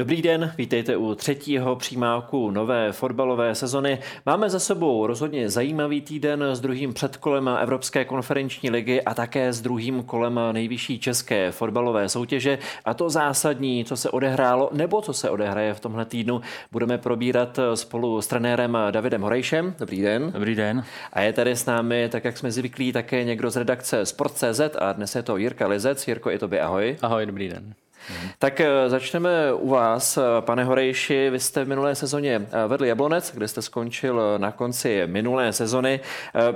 Dobrý den, vítejte u třetího přímáku nové fotbalové sezony. Máme za sebou rozhodně zajímavý týden s druhým předkolem Evropské konferenční ligy a také s druhým kolem nejvyšší české fotbalové soutěže. A to zásadní, co se odehrálo nebo co se odehraje v tomhle týdnu, budeme probírat spolu s trenérem Davidem Horejšem. Dobrý den. Dobrý den. A je tady s námi, tak jak jsme zvyklí, také někdo z redakce Sport.cz a dnes je to Jirka Lizec. Jirko, i tobě ahoj. Ahoj, dobrý den. Tak eh, začneme u vás, eh, pane Horejši. Vy jste v minulé sezóně eh, vedli Jablonec, kde jste skončil na konci minulé sezony.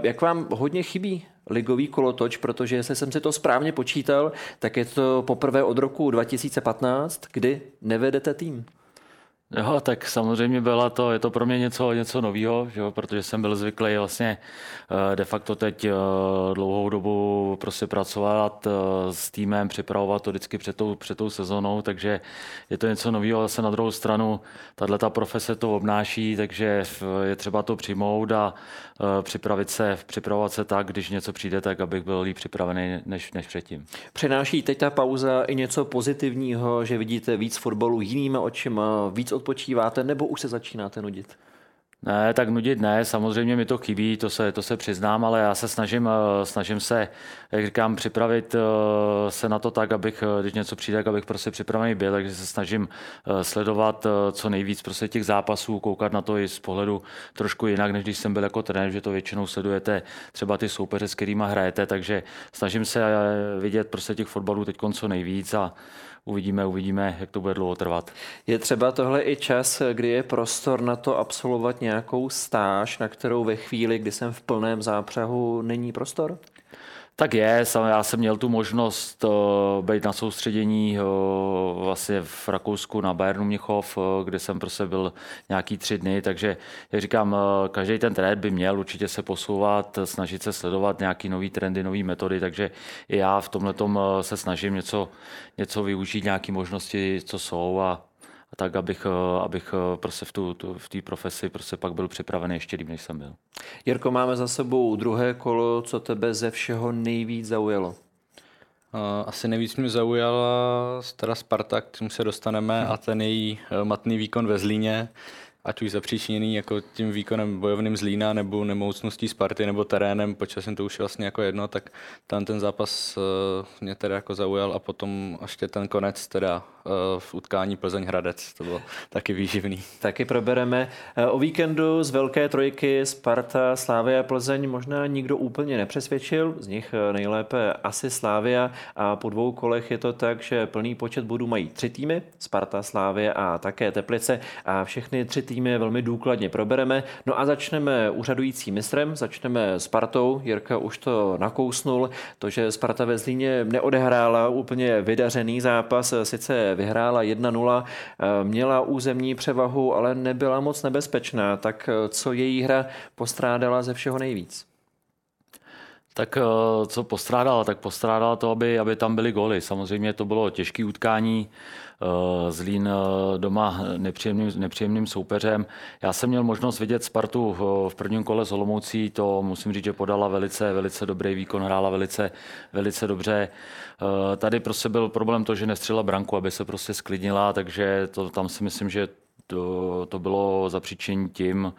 Jak vám hodně chybí ligový kolotoč, protože jestli jsem si to správně počítal, tak je to poprvé od roku 2015, kdy nevedete tým. Jo, tak samozřejmě byla to, je to pro mě něco, něco nového, že jo, protože jsem byl zvyklý vlastně eh, de facto teď eh, dlouhou dobu prostě pracovat eh, s týmem, připravovat to vždycky před tou, před tou sezónou, takže je to něco nového. Zase na druhou stranu, tahle ta profese to obnáší, takže je třeba to přijmout a připravit se, připravovat se tak, když něco přijde, tak abych byl líp připravený než, než předtím. Přináší teď ta pauza i něco pozitivního, že vidíte víc fotbalu jinýma očima, víc odpočíváte, nebo už se začínáte nudit? Ne, tak nudit ne, samozřejmě mi to chybí, to se, to se přiznám, ale já se snažím, eh, snažím se, jak říkám, připravit eh, se na to tak, abych, eh, když něco přijde, tak abych prostě připravený byl, takže se snažím sledovat co nejvíc prostě těch zápasů, koukat na to i z pohledu trošku jinak, než když jsem byl jako trenér, že to většinou sledujete třeba ty soupeře, s kterými hrajete, takže snažím se vidět prostě těch fotbalů teď co nejvíc a uvidíme, uvidíme, jak to bude dlouho trvat. Je třeba tohle i čas, kdy je prostor na to absolvovat nějakou stáž, na kterou ve chvíli, kdy jsem v plném zápřehu, není prostor? Tak je, já jsem měl tu možnost uh, být na soustředění uh, vlastně v Rakousku na Bayernu Měchov, uh, kde jsem prostě byl nějaký tři dny, takže jak říkám, každý ten trend by měl určitě se posouvat, snažit se sledovat nějaký nový trendy, nové metody, takže i já v tomhle se snažím něco, něco využít, nějaké možnosti, co jsou a tak abych, eh, abych eh, prostě v té tu, v profesi prostě pak byl připravený ještě líp, než jsem byl. Jirko, máme za sebou druhé kolo, co tebe ze všeho nejvíc zaujalo? Asi nejvíc mě zaujala teda Sparta, k čemu se dostaneme, hmm. a ten její eh, matný výkon ve Zlíně ať už zapříčiněný jako tím výkonem bojovným Zlína nebo nemocností Sparty nebo terénem, počasem to už je vlastně jako jedno, tak tam ten zápas mě teda jako zaujal a potom ještě ten konec teda v utkání Plzeň Hradec, to bylo taky výživný. Taky probereme. Eh, o víkendu z velké trojky Sparta, Slávia, Plzeň možná nikdo úplně nepřesvědčil, z nich nejlépe asi Slávia a po dvou kolech je to tak, že plný počet bodů mají tři týmy, Sparta, Slávia a také Teplice a všechny tři týmy týmy velmi důkladně probereme. No a začneme úřadujícím mistrem, začneme Spartou. Jirka už to nakousnul, to, že Sparta ve Zlíně neodehrála úplně vydařený zápas, sice vyhrála 1-0, měla územní převahu, ale nebyla moc nebezpečná. Tak co její hra postrádala ze všeho nejvíc? Tak eh, co postrádala? Tak postrádala to, aby, aby tam byly goly. Samozřejmě to bylo těžké utkání. Eh, Zlín eh, doma nepříjemným, nepříjemným soupeřem. Já jsem měl možnost vidět Spartu v prvním kole s Olomoucí, to musím říct, že podala velice, velice dobrý výkon, hrála velice, velice dobře. Tady prostě byl problém to, že nestřela branku, aby se prostě sklidnila, takže to, tam si myslím, že to, to bylo zapříčení tím,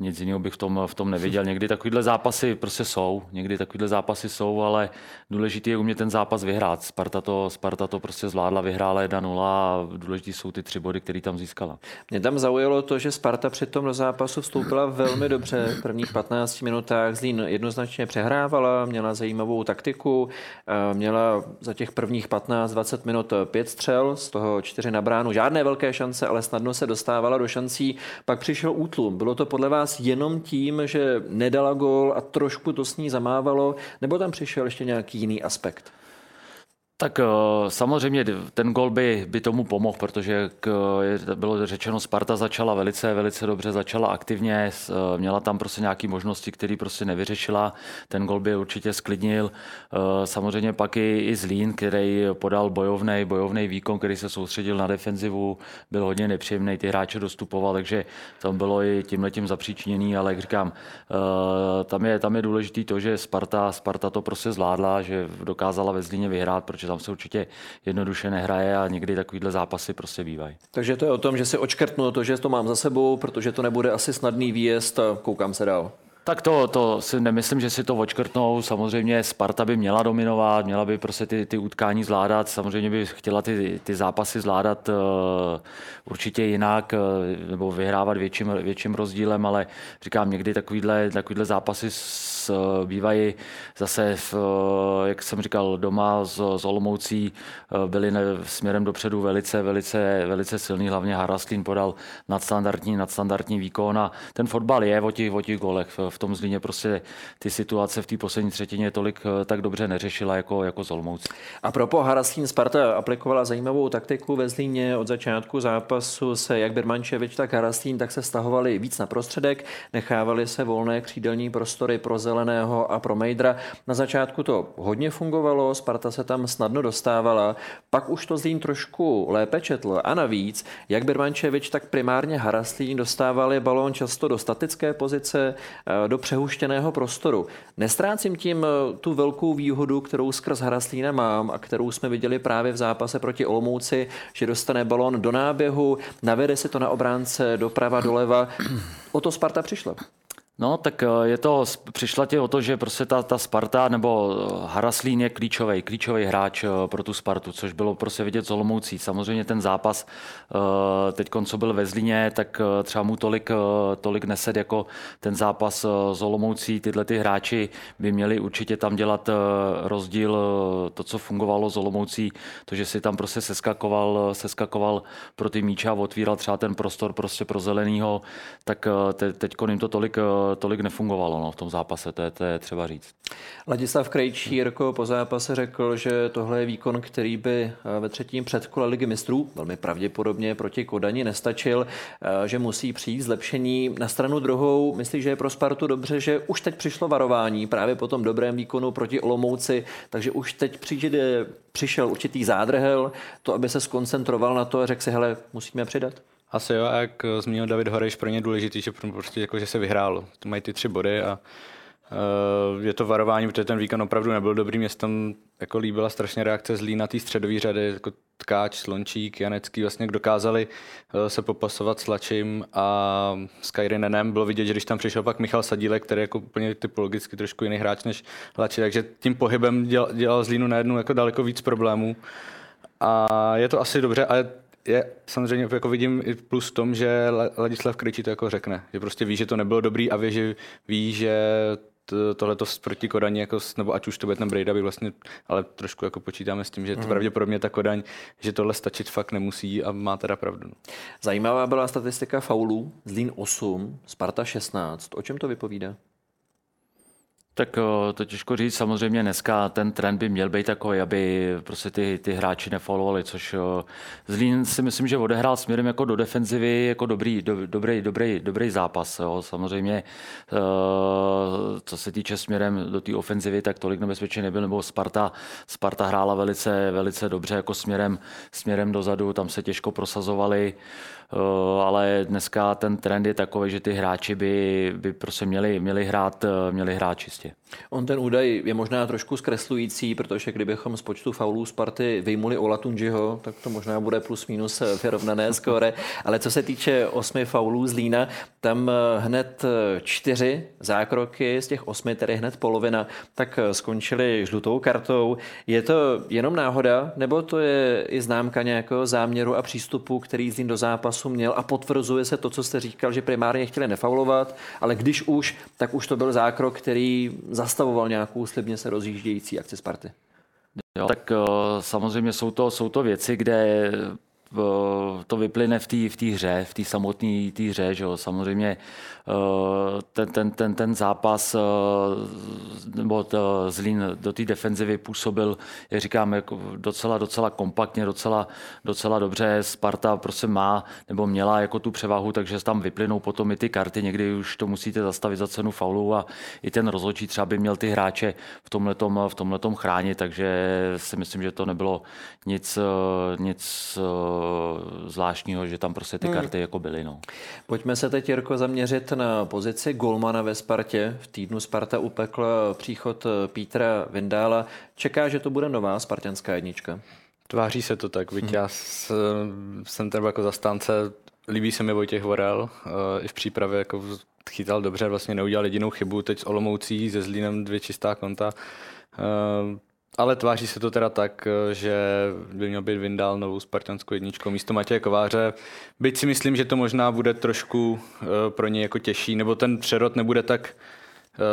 nic jiného bych v tom, v tom neviděl. Někdy takovýhle zápasy prostě jsou, někdy takovýhle zápasy jsou, ale důležitý je umět ten zápas vyhrát. Sparta to, Sparta to prostě zvládla, vyhrála 1-0 a důležitý jsou ty tři body, které tam získala. Mě tam zaujalo to, že Sparta při tom do zápasu vstoupila velmi dobře. V prvních 15 minutách Zlín jednoznačně přehrávala, měla zajímavou taktiku, eh, měla za těch prvních 15-20 minut pět střel, z toho čtyři na bránu, žádné velké šance, ale snadno se dostávala do šancí. Pak přišel útlum. Bylo to podle vás vás jenom tím, že nedala gol a trošku to s ní zamávalo, nebo tam přišel ještě nějaký jiný aspekt? Tak eh, samozřejmě ten gol by, by tomu pomohl, protože k, bylo řečeno, Sparta začala velice, velice dobře, začala aktivně, eh, měla tam prostě nějaké možnosti, které prostě nevyřešila. Ten gol by určitě sklidnil. Eh, samozřejmě pak i, i Zlín, který podal bojovný, bojovný výkon, který se soustředil na defenzivu, byl hodně nepříjemný, ty hráče dostupoval, takže tam bylo i tímhletím zapříčiněný, ale jak říkám, tam je, tam je důležité to, že Sparta, Sparta to prostě zvládla, že dokázala ve Zlíně vyhrát, protože tam se určitě jednoduše nehraje a někdy takovýhle zápasy prostě bývají. Takže to je o tom, že si očkrtnu to, že to mám za sebou, protože to nebude asi snadný výjezd a koukám se dál. Tak to, to si nemyslím, že si to očkrtnou. Samozřejmě Sparta by měla dominovat, měla by prostě ty, ty utkání zvládat. Samozřejmě by chtěla ty, ty zápasy zvládat uh, určitě jinak uh, nebo vyhrávat větším, větším rozdílem, ale říkám, někdy takovýhle, takovýhle zápasy uh, bývají zase, v, jak jsem říkal, doma z, z Olomoucí byli ne, směrem dopředu velice, velice, velice silný. Hlavně Harastin podal nadstandardní, nadstandardní výkon a ten fotbal je o těch, o těch golech v tom Zlíně prostě ty situace v té poslední třetině tolik eh, tak dobře neřešila jako, jako Zolmouc. A pro Haraslín Sparta aplikovala zajímavou taktiku ve Zlíně od začátku zápasu se jak Birmančevič, tak Haraslín, tak se stahovali víc na prostředek, nechávali se volné křídelní prostory pro Zeleného a pro Mejdra. Na začátku to hodně fungovalo, Sparta se tam snadno dostávala, pak už to Zlín trošku lépe četl a navíc, jak Birmančevič, tak primárně Haraslín dostávali balón často do statické pozice, eh, do přehuštěného prostoru. Nestrácím tím eh, tu velkou výhodu, kterou skrz Haraslína mám a kterou jsme viděli právě v zápase proti Olomouci, že dostane balon do náběhu, navede se to na obránce doprava, doleva. O to Sparta přišla. No, tak eh, je to, přišla ti o to, že prostě ta, ta Sparta nebo eh, Haraslín je klíčový, klíčový hráč eh, pro tu Spartu, což bylo prostě vidět z Olomoucí. Samozřejmě ten zápas, teď co byl ve Zlíně, tak třeba mu tolik, tolik nesed jako ten zápas z Olomoucí. Tyhle ty hráči by měli určitě tam dělat rozdíl, to, co fungovalo z Olomoucí, to, že si tam prostě seskakoval, seskakoval pro ty míče a otvíral třeba ten prostor prostě pro zelenýho, tak te, teď jim to tolik tolik nefungovalo no, v tom zápase, to je, to je třeba říct. Ladislav Krejčí Jirko po zápase řekl, že tohle je výkon, který by eh, ve třetím předkole ligy mistrů velmi pravděpodobně proti Kodani nestačil, eh, že musí přijít zlepšení. Na stranu druhou myslí, že je pro Spartu dobře, že už teď přišlo varování právě po tom dobrém výkonu proti Olomouci, takže už teď přijde, přišel určitý zádrhel, to, aby se skoncentroval na to a řekl si, hele, musíme přidat. Asi jo, a jak zmínil David Horeš, pro ně důležitý, že prostě jako, že se vyhrálo. To mají ty tři body a uh, je to varování, protože ten výkon opravdu nebyl dobrý. Mě tam jako líbila strašně reakce zlý na té středové řady, jako Tkáč, Slončík, Janecký, vlastně dokázali uh, se popasovat s Lačím a s Kajrinenem. Bylo vidět, že když tam přišel pak Michal Sadílek, který je jako úplně typologicky trošku jiný hráč než Lači, takže tím pohybem dělal, dělal Zlínu najednou jako daleko víc problémů. A je to asi dobře, ale je samozřejmě jako vidím i plus v tom, že Ladislav Kryčí to jako řekne. Že prostě ví, že to nebylo dobrý a ví, že, ví, že tohle to proti Kodani, jako, nebo ať už to bude ten Brejda, by vlastně, ale trošku jako počítáme s tím, že to mm. pravděpodobně ta Kodaň, že tohle stačit fakt nemusí a má teda pravdu. Zajímavá byla statistika faulů, Zlín 8, Sparta 16. O čem to vypovídá? Tak eh, to těžko říct. Samozřejmě dneska ten trend by měl být takový, aby prostě ty, ty hráči nefollowovali, což eh, Zlín si myslím, že odehrál směrem jako do defenzivy jako dobrý, do, dobrý, dobrý, dobrý zápas. Jo. Samozřejmě eh, co se týče směrem do té ofenzivy, tak tolik nebezpečný nebyl, nebo Sparta, Sparta hrála velice, velice dobře jako směrem, směrem dozadu, tam se těžko prosazovali. Ale dneska ten trend je takový, že ty hráči by, by prostě měli, měli, hrát, měli hrát čistě. On ten údaj je možná trošku zkreslující, protože kdybychom z počtu faulů Sparty vyjmuli Ola Tunžiho, tak to možná bude plus minus eh, vyrovnané skóre. Ale co se týče osmi faulů z Lína, tam hned čtyři zákroky, z těch osmi tedy hned polovina, tak skončili žlutou kartou. Je to jenom náhoda, nebo to je i známka nějakého záměru a přístupu, který Zlín do zápasu měl a potvrzuje se to, co jste říkal, že primárně chtěli nefaulovat, ale když už, tak už to byl zákrok, který zastavoval nějakou slibně se rozjíždějící akci Sparty. Jo, tak uh, samozřejmě jsou to, jsou to věci, kde to vyplyne v té v té hře, v té samotné té hře, že jo. Samozřejmě Eh, ten, ten, ten, ten zápas eh, nebo Zlín do té defenzivy působil, jak říkám, jako docela, docela kompaktně, docela, docela dobře. Sparta prostě má nebo měla jako tu převahu, takže tam vyplynou potom i ty karty. Někdy už to musíte zastavit za cenu faulu a i ten rozhodčí třeba by měl ty hráče v tomhletom, v tomhletom chránit, takže si myslím, že to nebylo nic, eh, nic zvláštního, že tam prostě ty hmm. karty hmm. jako byly. No. Pojďme se teď, Jirko, zaměřit na pozici golmana ve Spartě. V týdnu Sparta upekla příchod Pítra Vindála. Čeká, že to bude nová spartanská jednička? Tváří se to tak, byť hmm. já jsem třeba jako zastánce, líbí se mi Vojtěch Vorel, i v přípravě jako chytal dobře, vlastně neudělal jedinou chybu, teď s Olomoucí, se Zlínem dvě čistá konta. Ale tváří se to teda tak, že by měl být Vindal novou spartanskou jedničkou místo Matěje Kováře. Byť si myslím, že to možná bude trošku eh, pro ně jako těžší, nebo ten přerod nebude tak Eh,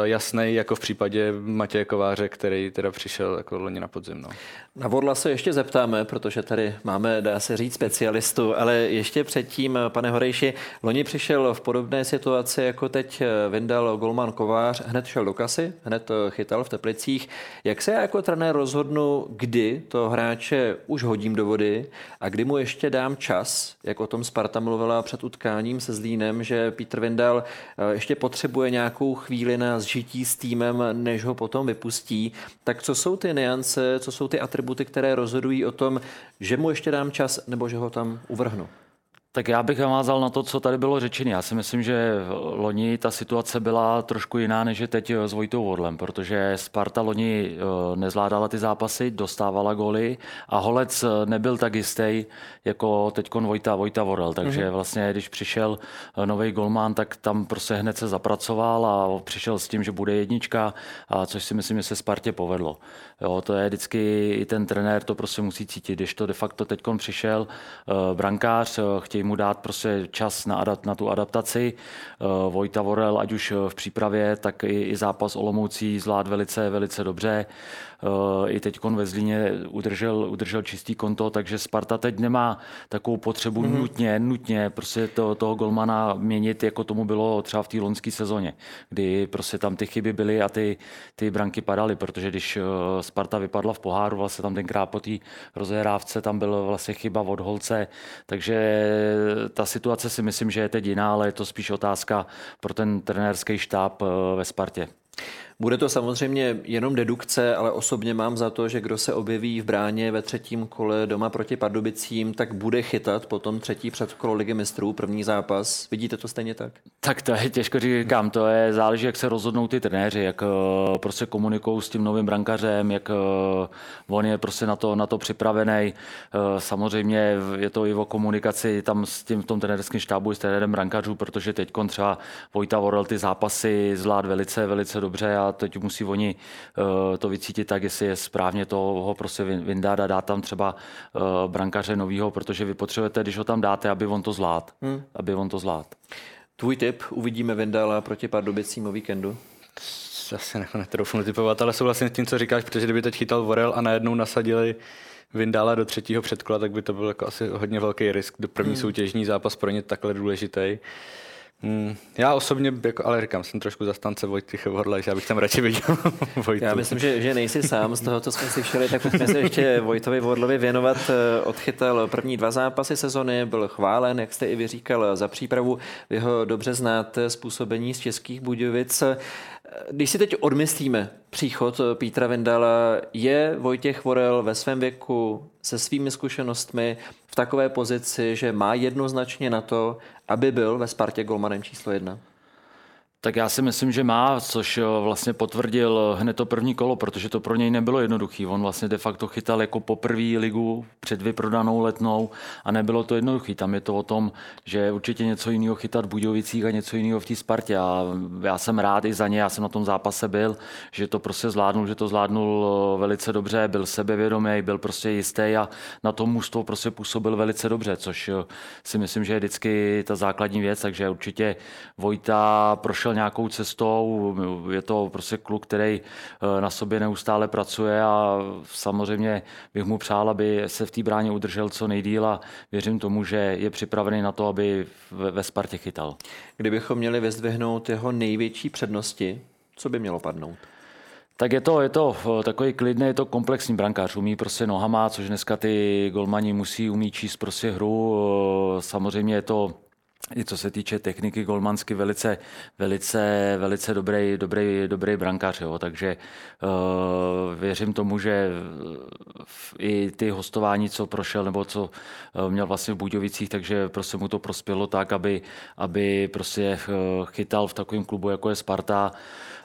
jasný jako v případě Matěje Kováře, který teda přišel jako loni na podzim. No. Na Vodla se ještě zeptáme, protože tady máme, dá se říct, specialistu, ale ještě předtím, pane Horejši, loni přišel v podobné situaci, jako teď eh, Vindal Golman Kovář, hned šel do kasy, hned eh, chytal v Teplicích. Jak se já jako trenér rozhodnu, kdy to hráče už hodím do vody a kdy mu ještě dám čas, jak o tom Sparta mluvila před utkáním se Zlínem, že Petr Vindal ještě potřebuje nějakou chvíli na zžití s týmem, než ho potom vypustí. Tak co jsou ty niance, co jsou ty atributy, které rozhodují o tom, že mu ještě dám čas nebo že ho tam uvrhnu? Tak já bych navázal na to, co tady bylo řečeno. Já si myslím, že loni ta situace byla trošku jiná, než je teď s Vojtou Vodlem, protože Sparta loni eh, nezvládala ty zápasy, dostávala goly a Holec eh, nebyl tak jistý jako teď Vojta, Vojta Vodel. Takže mm-hmm. vlastně, když přišel eh, nový golman, tak tam prostě hned se zapracoval a přišel s tím, že bude jednička, a což si myslím, že se Spartě povedlo. Jo, to je vždycky, i ten trenér to prostě musí cítit. Když to de facto teď přišel brankář, chtějí mu dát prostě čas na, adapt, na tu adaptaci. Eh, Vojta Vorel, ať už v přípravě, tak i, i zápas Olomoucí zvlád velice, velice dobře. Eh, i teď ve Zlíně udržel, udržel čistý konto, takže Sparta teď nemá takovou potřebu mm-hmm. nutně, nutně prostě to, toho golmana měnit, jako tomu bylo třeba v té loňské sezóně, kdy prostě tam ty chyby byly a ty, ty branky padaly, protože když eh, Sparta vypadla v poháru, vlastně tam tenkrát po té rozehrávce tam byla vlastně chyba od Holce, takže ta situace si myslím, že je teď jiná, ale je to spíš otázka pro ten trenérský štáb eh, ve Spartě. Bude to samozřejmě jenom dedukce, ale osobně mám za to, že kdo se objeví v bráně ve třetím kole doma proti Pardubicím, tak bude chytat potom třetí předkolo Ligy mistrů, první zápas. Vidíte to stejně tak? Tak to je těžko říkám, to je záleží, jak se rozhodnou ty trenéři, jak uh, prostě komunikují s tím novým brankařem, jak uh, on je prostě na to, na to připravený. Uh, samozřejmě je to i o komunikaci tam s tím v tom trenérském štábu i s trenérem brankařů, protože teď třeba Vojta Vorel ty zápasy zvlád velice, velice dobře a teď musí oni uh, to vycítit tak, jestli je správně to ho prostě vyndat a dát tam třeba uh, brankaře novýho, protože vy potřebujete, když ho tam dáte, aby on to zvlád. Hmm. Aby on to zvlád. Tvůj tip, uvidíme Vendala proti Pardubicím o víkendu? Zase netroufnu typovat, ale souhlasím s tím, co říkáš, protože kdyby teď chytal Vorel a najednou nasadili Vindala do třetího předkola, tak by to byl jako asi hodně velký risk. Do první hmm. soutěžní zápas pro ně takhle důležitý. Hmm, já osobně, jako, ale říkám, jsem trošku zastánce Vojtycha Vorla, že já bych tam radši viděl Vojtu. Já myslím, že, že nejsi sám z toho, co jsme si všeli, tak pojďme se ještě Vojtovi Vorlovi věnovat. Eh, odchytal první dva zápasy sezony, byl chválen, jak jste i vyříkal, za přípravu. Vy ho dobře znáte způsobení z Českých Budějovic. Když si teď odmyslíme příchod Pítra Vendala, je Vojtěch Vorel ve svém věku se svými zkušenostmi v takové pozici, že má jednoznačně na to, aby byl ve Spartě golmanem číslo jedna? Tak já si myslím, že má, což eh, vlastně potvrdil hned to první kolo, protože to pro něj nebylo jednoduchý. On vlastně de facto chytal jako poprvé ligu před vyprodanou letnou a nebylo to jednoduchý. Tam je to o tom, že určitě něco jiného chytat v Budějovicích a něco jiného v té Spartě. A já jsem rád i za ně, já jsem na tom zápase byl, že to prostě zvládnul, že to zvládnul eh, velice dobře, byl sebevědomý, byl prostě jistý a na tom mužstvo prostě působil velice dobře, což eh, si myslím, že je vždycky ta základní věc, takže určitě Vojta prošel prošel nějakou cestou, je to prostě kluk, který na sobě neustále pracuje a samozřejmě bych mu přál, aby se v té bráně udržel co nejdíl a věřím tomu, že je připravený na to, aby ve Spartě chytal. Kdybychom měli vyzdvihnout jeho největší přednosti, co by mělo padnout? Tak je to, je to eh, takový klidný, je to komplexní brankář, umí prostě nohama, což dneska ty golmani musí umí číst prostě hru. Eh, samozřejmě je to i co se týče techniky golmansky velice, velice, velice dobrý, dobrý, dobrý brankář. Jo. Takže uh, věřím tomu, že i ty hostování, co prošel, nebo co uh, měl vlastně v Budějovicích, takže prostě mu to prospělo tak, aby, aby prostě chytal v takovém klubu, jako je Sparta.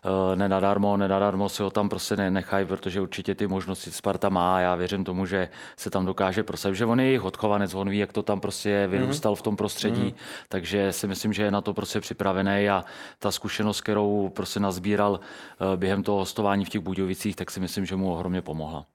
Eh, nenadarmo, nenadarmo si ho tam prostě nenechají, protože určitě ty možnosti Sparta má a já věřím tomu, že se tam dokáže prosadit, že on je jejich odchovanec, on ví, jak to tam prostě vyrůstal v tom prostředí, mm. takže si myslím, že je na to prostě připravený a ta zkušenost, kterou prostě nazbíral eh, během toho hostování v těch Budějovicích, tak si myslím, že mu ohromně pomohla.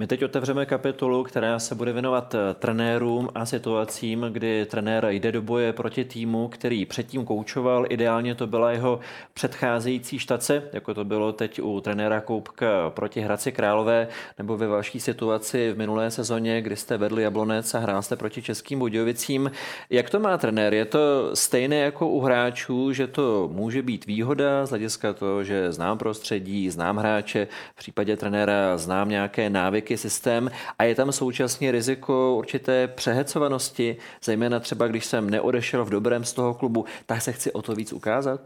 My teď otevřeme kapitolu, která se bude věnovat eh, trenérům a situacím, kdy trenér jde do boje proti týmu, který předtím koučoval. Ideálně to byla jeho předcházející štace, jako to bylo teď u trenéra Koupka proti Hradci Králové, nebo ve vaší situaci v minulé sezóně, kdy jste vedli Jablonec a hrál jste proti Českým Budějovicím. Jak to má trenér? Je to stejné jako u hráčů, že to může být výhoda z hlediska toho, že znám prostředí, znám hráče, v případě trenéra znám nějaké návyky, systém a je tam současně riziko určité přehecovanosti, zejména třeba když jsem neodešel v dobrém z toho klubu, tak se chci o to víc ukázat?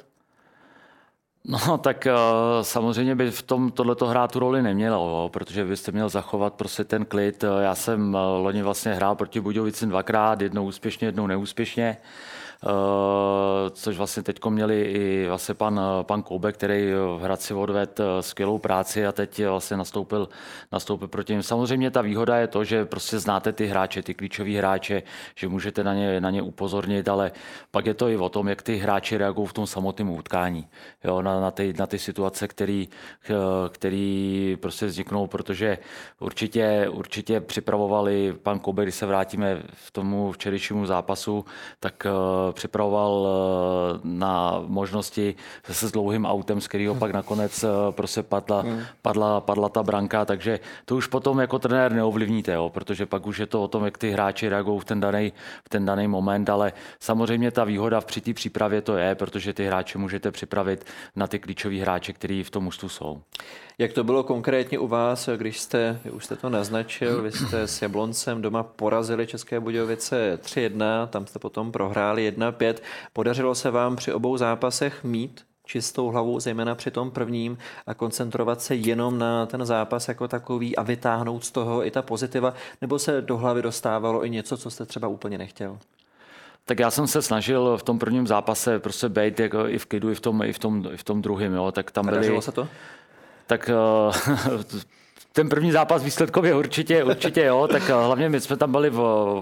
No tak uh, samozřejmě by v tom tohleto hrát tu roli nemělo, jo, protože byste měl zachovat prostě ten klid. Já jsem uh, loni vlastně hrál proti Budějovicím dvakrát, jednou úspěšně, jednou neúspěšně. Eh, což vlastně teď měli i vlastně pan, pan Koube, který v Hradci odvedl eh, skvělou práci a teď vlastně nastoupil, nastoupil proti ním. Samozřejmě ta výhoda je to, že prostě znáte ty hráče, ty klíčoví hráče, že můžete na ně, na ně upozornit, ale pak je to i o tom, jak ty hráči reagují v tom samotném utkání, jo, na, na, ty, na ty situace, který, eh, který prostě vzniknou, protože určitě, určitě připravovali pan Koube, když se vrátíme v tomu včerejšímu zápasu, tak připravoval eh, na možnosti se s dlouhým autem, z kterého pak nakonec eh, prostě padla, hmm. padla, padla ta branka, takže to už potom jako trenér neovlivníte, jo, protože pak už je to o tom, jak ty hráči reagují v ten daný, v ten daný moment, ale samozřejmě ta výhoda při té přípravě to je, protože ty hráče můžete připravit na ty klíčové hráče, kteří v tom ústu jsou. Jak to bylo konkrétně u vás, když jste, už jste to naznačil, vy jste s Jabloncem doma porazili České Budějovice 3-1, tam jste potom prohráli 1-5. Podařilo se vám při obou zápasech mít čistou hlavu, zejména při tom prvním a koncentrovat se jenom na ten zápas jako takový a vytáhnout z toho i ta pozitiva, nebo se do hlavy dostávalo i něco, co jste třeba úplně nechtěl? Tak já jsem se snažil v tom prvním zápase prostě být jako i v klidu, i v tom, i v tom, i v tom druhém. Jo. Tak tam byly, se to? Tak uh, ten první zápas výsledkově určitě, určitě jo, tak eh, hlavně my jsme tam byli v,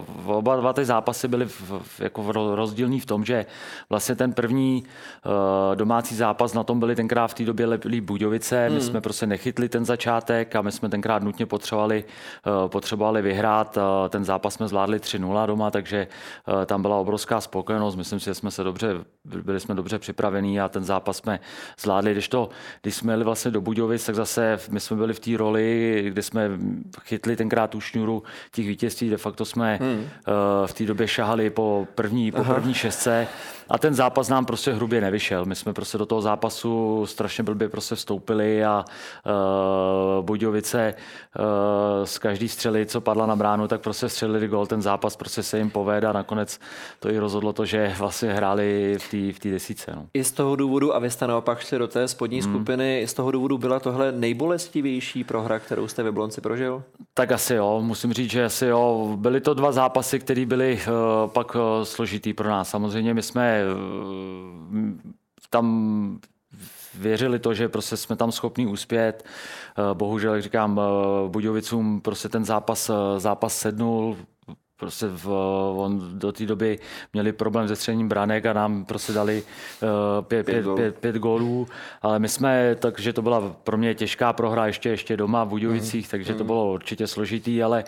v oba dva ty zápasy byly v, v, jako v rozdílní v tom, že vlastně ten první uh, domácí zápas na tom byli tenkrát v té době lepili Budějovice, my hmm. jsme prostě nechytli ten začátek a my jsme tenkrát nutně potřebovali, uh, potřebovali vyhrát, uh, ten zápas jsme zvládli 3-0 doma, takže uh, tam byla obrovská spokojenost, myslím si, že jsme se dobře, byli jsme dobře připravení a ten zápas jsme zvládli, když to, když jsme jeli vlastně do Budějovic, tak zase my jsme byli v té roli kde jsme chytli tenkrát tu šňůru těch vítězství, de facto jsme hmm. uh, v té době šahali po první, po první šestce a ten zápas nám prostě hrubě nevyšel. My jsme prostě do toho zápasu strašně blbě prostě vstoupili a uh, Budějovice uh, z každý střely, co padla na bránu, tak prostě střelili gol. Ten zápas prostě se jim povede a nakonec to i rozhodlo to, že vlastně hráli v té desíce. No. I z toho důvodu, a vy jste naopak šli do té spodní hmm. skupiny, i z toho důvodu byla tohle nejbolestivější prohra, kterou jste ve Blonci prožil? Tak asi jo, musím říct, že asi jo. Byly to dva zápasy, které byly uh, pak uh, složitý pro nás. Samozřejmě my jsme tam věřili to, že prostě jsme tam schopni uspět. Bohužel, jak říkám, Budějovicům prostě ten zápas, zápas sednul, prostě v, on do té doby měli problém se středním branek a nám prostě dali uh, pět, pět, pět, pět, pět gólů, ale my jsme, takže to byla pro mě těžká prohra ještě, ještě doma v Budějovicích, mm. takže to bylo určitě složitý, ale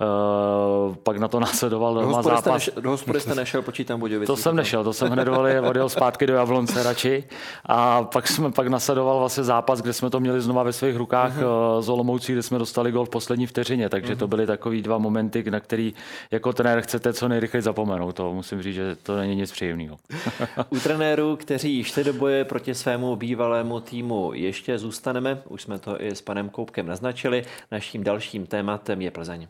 uh, pak na to následoval do doma zápas. Nešel, do hospody jste nešel, počítám Budějovicích. To jsem nešel, to jsem hned odjel zpátky do Jablonce radši a pak jsme pak nasledoval vlastně zápas, kde jsme to měli znova ve svých rukách mm. z Olomoucí, kde jsme dostali gol v poslední vteřině, takže mm. to byly takový dva momenty, na který jako trenér chcete co nejrychleji zapomenout. To musím říct, že to není nic příjemného. U trenérů, kteří šli do boje proti svému bývalému týmu, ještě zůstaneme. Už jsme to i s panem Koupkem naznačili. Naším dalším tématem je Plzeň.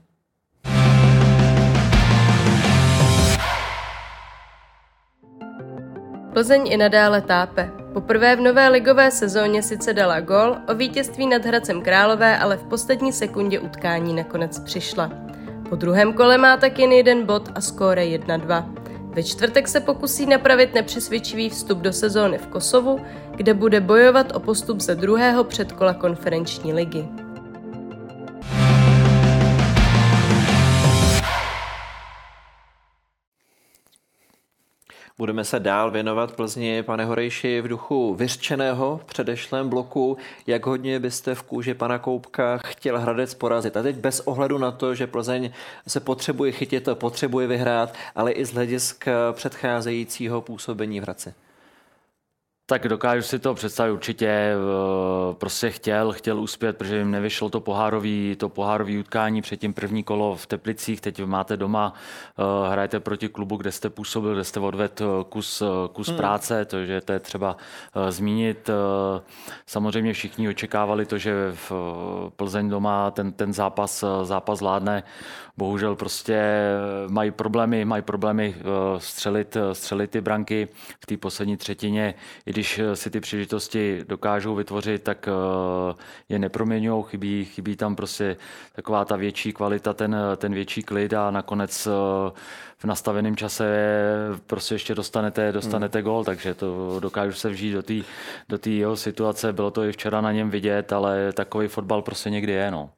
Plzeň i nadále tápe. Poprvé v nové ligové sezóně sice dala gol, o vítězství nad Hradcem Králové ale v poslední sekundě utkání nakonec přišla. Po druhém kole má tak jen jeden bod a skóre 1-2. Ve čtvrtek se pokusí napravit nepřesvědčivý vstup do sezóny v Kosovu, kde bude bojovat o postup ze druhého předkola konferenční ligy. Budeme se dál věnovat Plzni, pane Horejši, v duchu vyřčeného v předešlém bloku. Jak hodně byste v kůži pana Koupka chtěl Hradec porazit? A teď bez ohledu na to, že Plzeň se potřebuje chytit, potřebuje vyhrát, ale i z hlediska předcházejícího působení v Hradci. Tak dokážu si to představit určitě. Eh, prostě chtěl, chtěl uspět, protože jim nevyšlo to pohárový, to pohárový utkání předtím první kolo v Teplicích. Teď máte doma, eh, hrajete proti klubu, kde jste působil, kde jste odvedl eh, kus, kus hmm. práce, takže to je třeba zmínit. Samozřejmě všichni očekávali to, že v Plzeň doma ten, ten zápas, zápas zvládne bohužel prostě mají problémy, mají problémy střelit, střelit ty branky v té poslední třetině. I když eh, si ty příležitosti dokážou vytvořit, tak je neproměňují, chybí, chybí tam prostě taková ta větší kvalita, ten, ten větší klid a nakonec v nastaveném čase prostě ještě dostanete, dostanete hmm. gol, takže to dokážu se vžít do té do jeho situace. Bylo to i včera na něm vidět, ale takový fotbal prostě někdy je. No.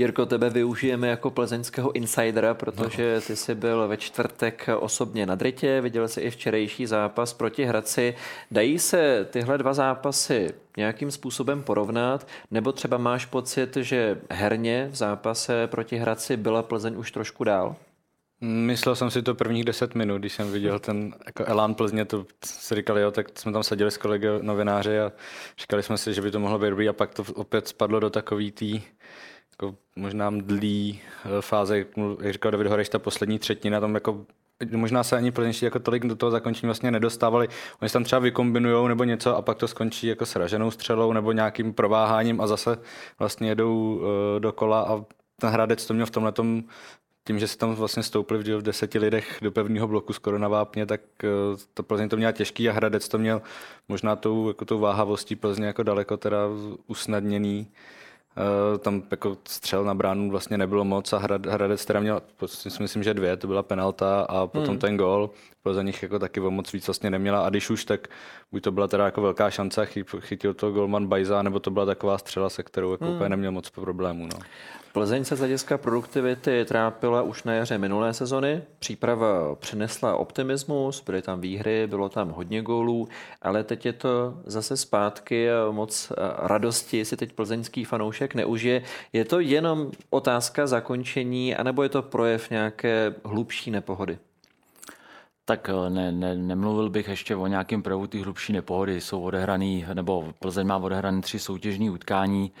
Jirko, tebe využijeme jako plzeňského insidera, protože ty jsi byl ve čtvrtek osobně na Dritě, viděl jsi i včerejší zápas proti Hradci. Dají se tyhle dva zápasy nějakým způsobem porovnat, nebo třeba máš pocit, že herně v zápase proti Hradci byla Plzeň už trošku dál? Myslel jsem si to prvních deset minut, když jsem viděl ten jako Elán Plzně, to si říkali, jo, tak jsme tam seděli s kolegy novináři a říkali jsme si, že by to mohlo být dobrý a pak to opět spadlo do takový tý jako možná mdlý eh, fáze, jak říkal David Horeš, ta poslední třetina, tam jako možná se ani plnější jako tolik do toho zakončení vlastně nedostávali. Oni se tam třeba vykombinujou nebo něco a pak to skončí jako s raženou střelou nebo nějakým prováháním a zase vlastně jedou uh, dokola a ten Hradec to měl v tomhle tím, že se tam vlastně stoupili v deseti lidech do pevného bloku skoro na vápně, tak uh, to Plzeň to měl těžký a Hradec to měl možná tou, jako tou váhavostí Plzně jako daleko teda usnadněný. Uh, tam jako střel na bránu vlastně nebylo moc a Hradec teda měl, si myslím, že dvě, to byla penalta a potom hmm. ten gol. Za nich jako taky o moc víc vlastně neměla a když už, tak buď to byla teda jako velká šance, chytil to golman Bajza, nebo to byla taková střela, se kterou jako hmm. úplně neměl moc problémů. No. Plzeň se z hlediska produktivity trápila už na jaře minulé sezony. Příprava přinesla optimismus, byly tam výhry, bylo tam hodně gólů, ale teď je to zase zpátky a moc radosti si teď plzeňský fanoušek neužije. Je to jenom otázka zakončení, anebo je to projev nějaké hlubší nepohody? Tak eh, ne, ne, nemluvil bych ještě o nějakém projevu ty hlubší nepohody. Jsou odehraný, nebo Plzeň má odehraný tři soutěžní utkání.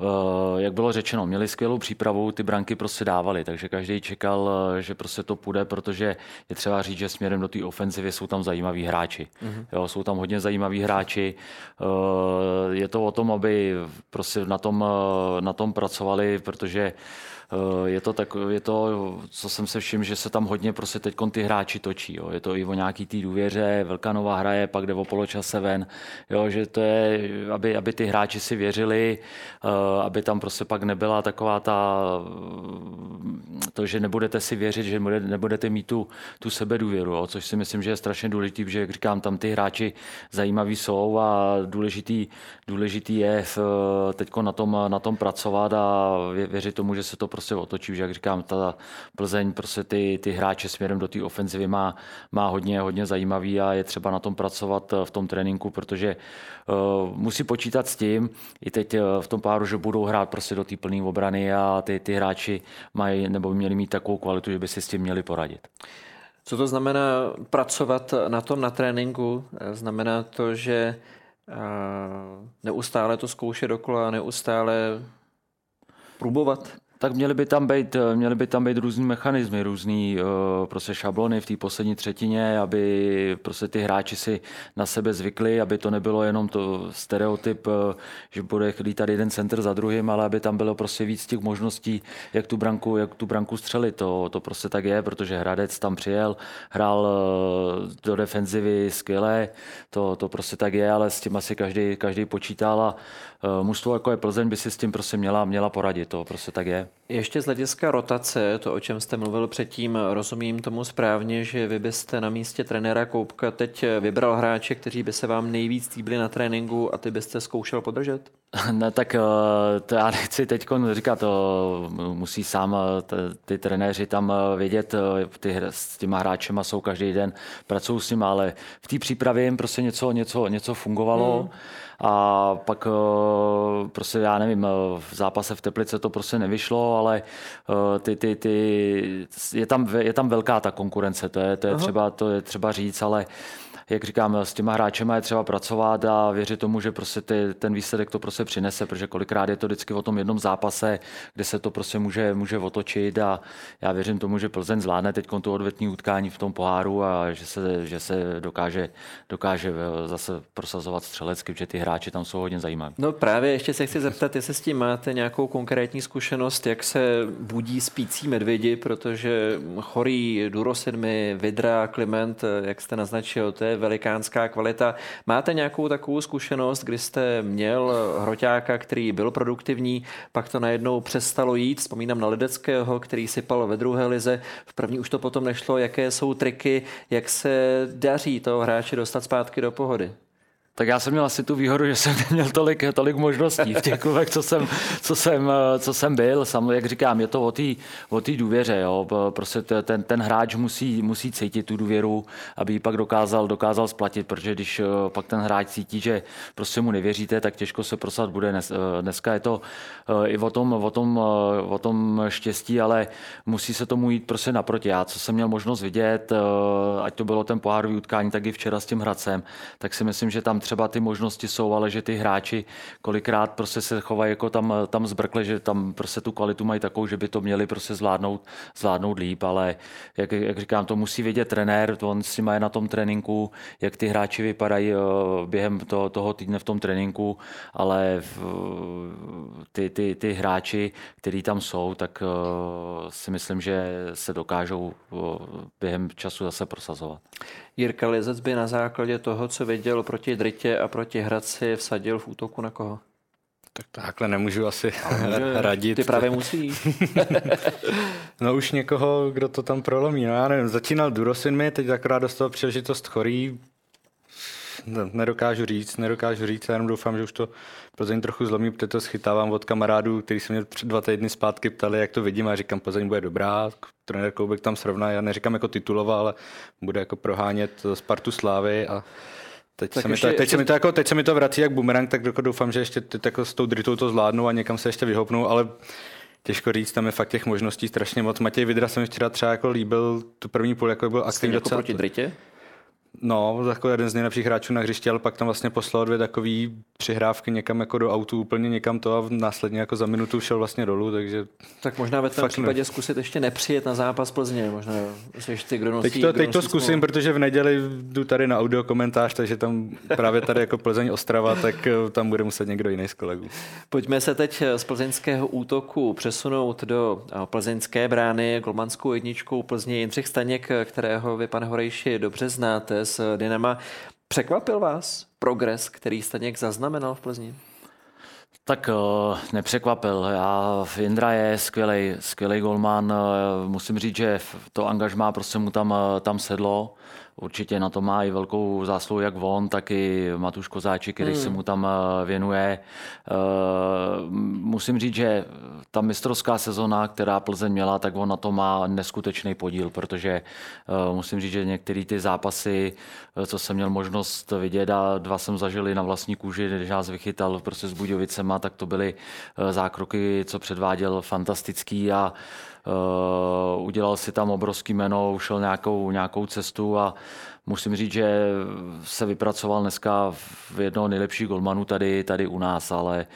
E, jak bylo řečeno, měli skvělou přípravu, ty branky prostě dávali, takže každý čekal, eh, že prostě to půjde, protože je třeba říct, že směrem do té ofenzivy jsou tam zajímaví hráči. Mm-hmm. Jo, jsou tam hodně zajímaví hráči. Je to o tom, aby prostě na tom, na tom pracovali, protože Eh, je to, tak, je to, co jsem se všiml, že se tam hodně prostě teď ty hráči točí. Jo. Je to i o nějaký té důvěře, velká nová hraje, pak jde o poločase ven. Jo, že to je, aby, aby ty hráči si věřili, eh, aby tam prostě pak nebyla taková ta to, že nebudete si věřit, že nebudete mít tu, tu sebedůvěru, jo, což si myslím, že je strašně důležitý, protože, jak říkám, tam ty hráči zajímaví jsou a důležitý, důležitý je teď na tom, na tom pracovat a věřit tomu, že se to prostě otočí, že jak říkám, ta Plzeň prostě ty, ty hráče směrem do té ofenzivy má, má hodně, hodně zajímavý a je třeba na tom pracovat v tom tréninku, protože uh, musí počítat s tím, i teď v tom páru, že budou hrát prostě do té plné obrany a ty, ty hráči mají nebo by měli mít takovou kvalitu, že by si s tím měli poradit. Co to znamená pracovat na tom na tréninku? Znamená to, že neustále to zkoušet dokola, neustále probovat? Tak měly by tam být, eh, měly by tam být různý mechanismy, různý uh, prostě šablony v té poslední třetině, aby prostě ty hráči si na sebe zvykli, aby to nebylo jenom to stereotyp, uh, že bude lítat jeden center za druhým, ale aby tam bylo prostě víc těch možností, jak tu branku, jak tu branku střelit. To, to prostě tak je, protože Hradec tam přijel, hrál do defenzivy skvěle, to, to prostě tak je, ale s tím asi každý, každý počítal a mužstvo jako je Plzeň by si s tím prostě měla, měla poradit, to prostě tak je. Ještě z hlediska rotace, to, o čem jste mluvil předtím, rozumím tomu správně, že vy byste na místě trenéra Koupka teď vybral hráče, kteří by se vám nejvíc líbili na tréninku a ty byste zkoušel podržet? Ne, tak eh, to já nechci teď říkat, to musí sám eh, ty trenéři tam eh, vědět, ty, s těma hráčema jsou každý den, pracují s nimi, ale v té přípravě jim prostě něco, něco, něco fungovalo. Hmm a pak eh, prostě já nevím, eh, v zápase v Teplice to prostě nevyšlo, ale eh, ty, ty, ty, je, tam, je tam velká ta konkurence, to je, to je, třeba, to je třeba říct, ale jak říkám, s těma hráčema je třeba pracovat a věřit tomu, že prostě ty, ten výsledek to prostě přinese, protože kolikrát je to vždycky o tom jednom zápase, kde se to prostě může, může otočit a já věřím tomu, že Plzeň zvládne teď tu odvetní utkání v tom poháru a že se, že se dokáže, dokáže zase prosazovat střelecky, protože ty hráči tam jsou hodně zajímaví. No právě ještě se chci zeptat, jestli s tím máte nějakou konkrétní zkušenost, jak se budí spící medvědi, protože chorý Durosedmi, Vidra, Kliment, jak jste naznačil, to je velikánská kvalita. Máte nějakou takovou zkušenost, kdy jste měl hroťáka, který byl produktivní, pak to najednou přestalo jít, vzpomínám na Ledeckého, který sypal ve druhé lize, v první už to potom nešlo, jaké jsou triky, jak se daří toho hráče dostat zpátky do pohody? Tak já jsem měl asi tu výhodu, že jsem neměl tolik, tolik možností v těch klubech, co jsem, co jsem, co jsem byl. Sam, jak říkám, je to o té důvěře. Jo. Prostě ten, ten hráč musí, musí cítit tu důvěru, aby ji pak dokázal, dokázal splatit, protože když eh, pak ten hráč cítí, že prostě mu nevěříte, tak těžko se prosat bude. Eh, dneska je to eh, i o tom, o tom, o tom štěstí, ale musí se tomu jít prostě naproti. Já, co jsem měl možnost vidět, ať to bylo ten pohárový utkání, tak i včera s tím Hradcem, tak si myslím, že tam třeba ty možnosti jsou, ale že ty hráči kolikrát prostě se chovají jako tam, tam zbrkle, že tam prostě tu kvalitu mají takovou, že by to měli prostě zvládnout, zvládnout líp, ale jak, jak říkám, to musí vědět trenér, to on s nimi je na tom tréninku, jak ty hráči vypadají eh, během toho, toho týdne v tom tréninku, ale ty, ty, ty hráči, kteří tam jsou, tak eh, si myslím, že se dokážou eh, během času zase prosazovat. Jirka Lizec by na základě toho, co viděl proti Dritě a proti Hradci, vsadil v útoku na koho? Tak takhle nemůžu asi může, radit. Ty právě musí. no už někoho, kdo to tam prolomí. No já nevím, začínal Durosin mi, teď akorát dostal příležitost chorý, nedokážu říct, nedokážu říct, já jenom doufám, že už to Plzeň trochu zlomí, protože to schytávám od kamarádů, kteří se mě před dva týdny zpátky ptali, jak to vidím a říkám, Plzeň bude dobrá, trenér Koubek tam srovná, já neříkám jako titulová, ale bude jako prohánět Spartu Slávy a Teď, se, ještě, mi to, teď, ještě... se mi to jako, teď se mi to vrací jak bumerang, tak jako doufám, že ještě teď jako s tou dritou to zvládnu a někam se ještě vyhopnou, ale těžko říct, tam je fakt těch možností strašně moc. Matěj Vidra se mi včera třeba jako líbil, tu první půl jako byl aktivní jako proti dritě? No, jako jeden z nejlepších hráčů na hřišti, ale pak tam vlastně poslal dvě takové přihrávky někam jako do autu, úplně někam to a následně jako za minutu šel vlastně dolů, takže... Tak možná ve tom případě ne. zkusit ještě nepřijet na zápas Plzně, možná ještě kdo nosí, Teď to, teď to zkusím, smlouv. protože v neděli jdu tady na audio komentář, takže tam právě tady jako Plzeň Ostrava, tak eh, tam bude muset někdo jiný z kolegů. Pojďme se teď z plzeňského útoku přesunout do eh, plzeňské brány, golmanskou jedničkou Plzně Jindřich Staněk, kterého vy, pane Horejši, dobře znáte z Dynama. Překvapil vás progres, který Staněk zaznamenal v Plzni? Tak uh, nepřekvapil. Já, Indra je skvělý, skvělý golman. Uh, musím říct, že to angažmá prostě mu tam, uh, tam sedlo. Určitě na to má i velkou zásluhu jak on, tak i Matuš Kozáček, který hmm. se mu tam eh, věnuje. Eh, musím říct, že ta mistrovská sezona, která Plzeň měla, tak on na to má neskutečný podíl, protože eh, musím říct, že některé ty zápasy, co jsem měl možnost vidět a dva jsem zažili na vlastní kůži, když nás vychytal prostě s Budějovicema, tak to byly zákroky, co předváděl fantastický a Uh, udělal si tam obrovský jméno, ušel nějakou, nějakou cestu a musím říct, že se vypracoval dneska v jednoho nejlepších golmanů tady, tady u nás, ale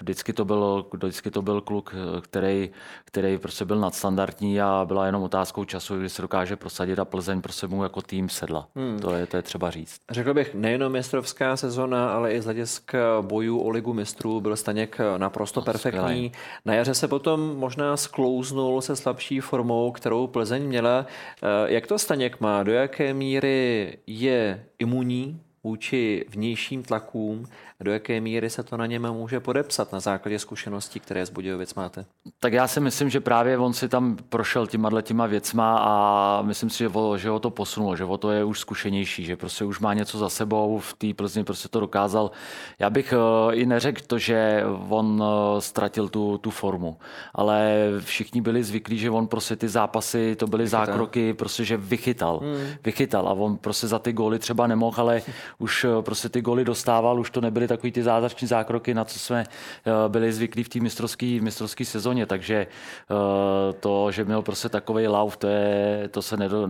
vždycky, to byl, vždycky to byl kluk, který, který prostě byl nadstandardní a byla jenom otázkou času, kdy se dokáže prosadit a Plzeň prostě mu jako tým sedla. Hmm. To, je, to je třeba říct. Řekl bych, nejenom mistrovská sezona, ale i z hlediska bojů o ligu mistrů byl Staněk naprosto no, perfektní. Skvělej. Na jaře se potom možná sklouznul se slabší formou, kterou Plzeň měla. Eh, jak to Staněk má? Do jaké míry je imunní vůči vnějším tlakům do jaké míry se to na něm může podepsat na základě zkušeností, které z Budějovic máte? Tak já si myslím, že právě on si tam prošel těma těma věcma a myslím si, že, o, že ho to posunulo, že o to je už zkušenější, že prostě už má něco za sebou, v té Plzni prostě to dokázal. Já bych uh, i neřekl to, že on uh, ztratil tu, tu formu, ale všichni byli zvyklí, že on prostě ty zápasy, to byly vychytal. zákroky, prostě, že vychytal, hmm. vychytal a on prostě za ty góly třeba nemohl, ale už uh, prostě ty góly dostával, už to nebyly byly takový ty zázrační zákroky, na co jsme eh, byli zvyklí v té mistrovské mistrovský sezóně, takže eh, to, že měl prostě takový lauf, to, je, to se nedo,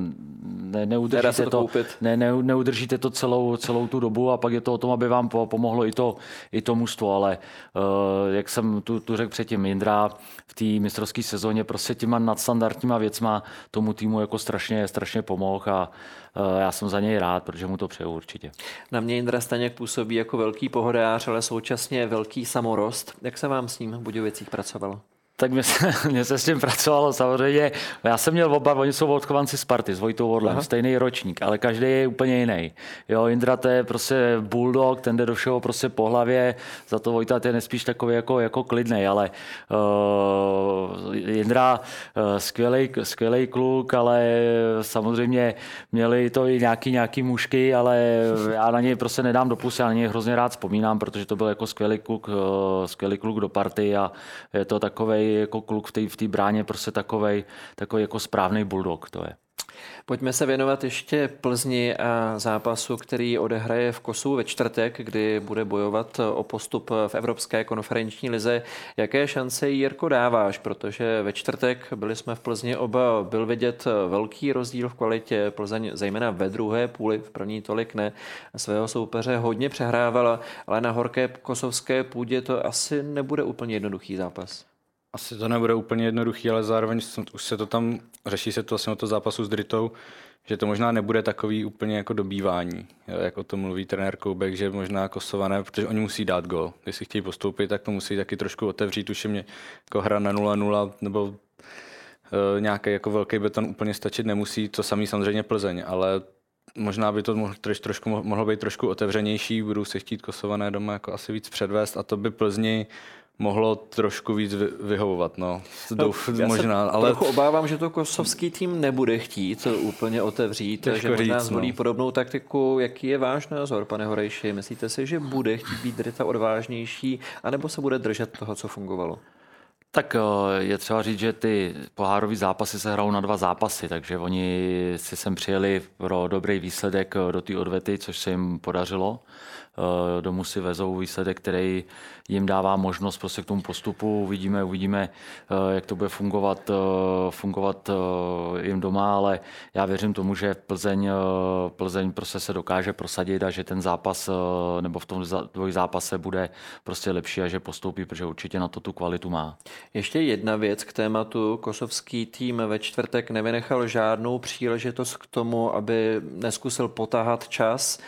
ne, neudržíte, to, to ne, ne, neudržíte to celou, celou tu dobu a pak je to o tom, aby vám pomohlo i to, i to mužstvo, ale eh, jak jsem tu, tu řekl předtím, Jindra v té mistrovské sezóně prostě těma nadstandardníma věcma tomu týmu jako strašně, strašně pomohl a Eh, já jsem za něj rád, protože mu to přeju určitě. Na mě Indra Staněk působí jako velký pohodář, ale současně velký samorost. Jak se vám s ním v Budějovicích pracovalo? Tak mě se, mě se s tím pracovalo samozřejmě. Já jsem měl oba, oni jsou odchovanci Sparty s Vojtou Orlem, Aha. stejný ročník, ale každý je úplně jiný. Jo, Indra to je prostě bulldog, ten jde do všeho prostě po hlavě, za to Vojta je nespíš takový jako, jako klidný, ale uh, Indra uh, skvělý, skvělý kluk, ale samozřejmě měli to i nějaký, nějaký mušky, ale já na něj prostě nedám dopust, já na něj hrozně rád vzpomínám, protože to byl jako skvělý kluk, uh, skvělý kluk do party a je to jako kluk v té v bráně, prostě takovej, takový jako správný bulldog to je. Pojďme se věnovat ještě Plzni a zápasu, který odehraje v Kosovu ve čtvrtek, kdy bude bojovat o postup v Evropské konferenční lize. Jaké šance Jirko dáváš? Protože ve čtvrtek byli jsme v Plzni oba, byl vidět velký rozdíl v kvalitě. Plzeň zejména ve druhé půli, v první tolik ne, svého soupeře hodně přehrávala, ale na horké kosovské půdě to asi nebude úplně jednoduchý zápas. Asi to nebude úplně jednoduchý, ale zároveň už se to tam, řeší se to vlastně o to zápasu s Dritou, že to možná nebude takový úplně jako dobývání, jak o tom mluví trenér Koubek, že možná Kosované, protože oni musí dát gol. Když si chtějí postoupit, tak to musí taky trošku otevřít, už je mě jako hra na 0-0 nebo uh, nějaký jako velký beton úplně stačit nemusí, to samý samozřejmě Plzeň, ale možná by to mohlo, troš, trošku, mohlo být trošku otevřenější, budou se chtít Kosované doma jako asi víc předvést a to by Plzni mohlo trošku víc vyhovovat, no. Douf, no možná, ale... trochu obávám, že to kosovský tým nebude chtít úplně otevřít, Těžko že možná říct, zvolí no. podobnou taktiku. Jaký je váš názor, pane Horejši? Myslíte si, že bude chtít být Drita odvážnější, anebo se bude držet toho, co fungovalo? Tak eh, je třeba říct, že ty pohárové zápasy se hrajou na dva zápasy, takže oni si sem přijeli pro dobrý výsledek eh, do té odvety, což se jim podařilo. Eh, domů si vezou výsledek, který jim dává možnost prostě k tomu postupu. Uvidíme, uvidíme, eh, jak to bude fungovat, eh, fungovat jim doma, ale já věřím tomu, že Plzeň, Plzeň prostě se dokáže prosadit a že ten zápas nebo v tom dvoj zápase bude prostě lepší a že postoupí, protože určitě na to tu kvalitu má. Ještě jedna věc k tématu. Kosovský tým ve čtvrtek nevynechal žádnou příležitost k tomu, aby neskusil potáhat čas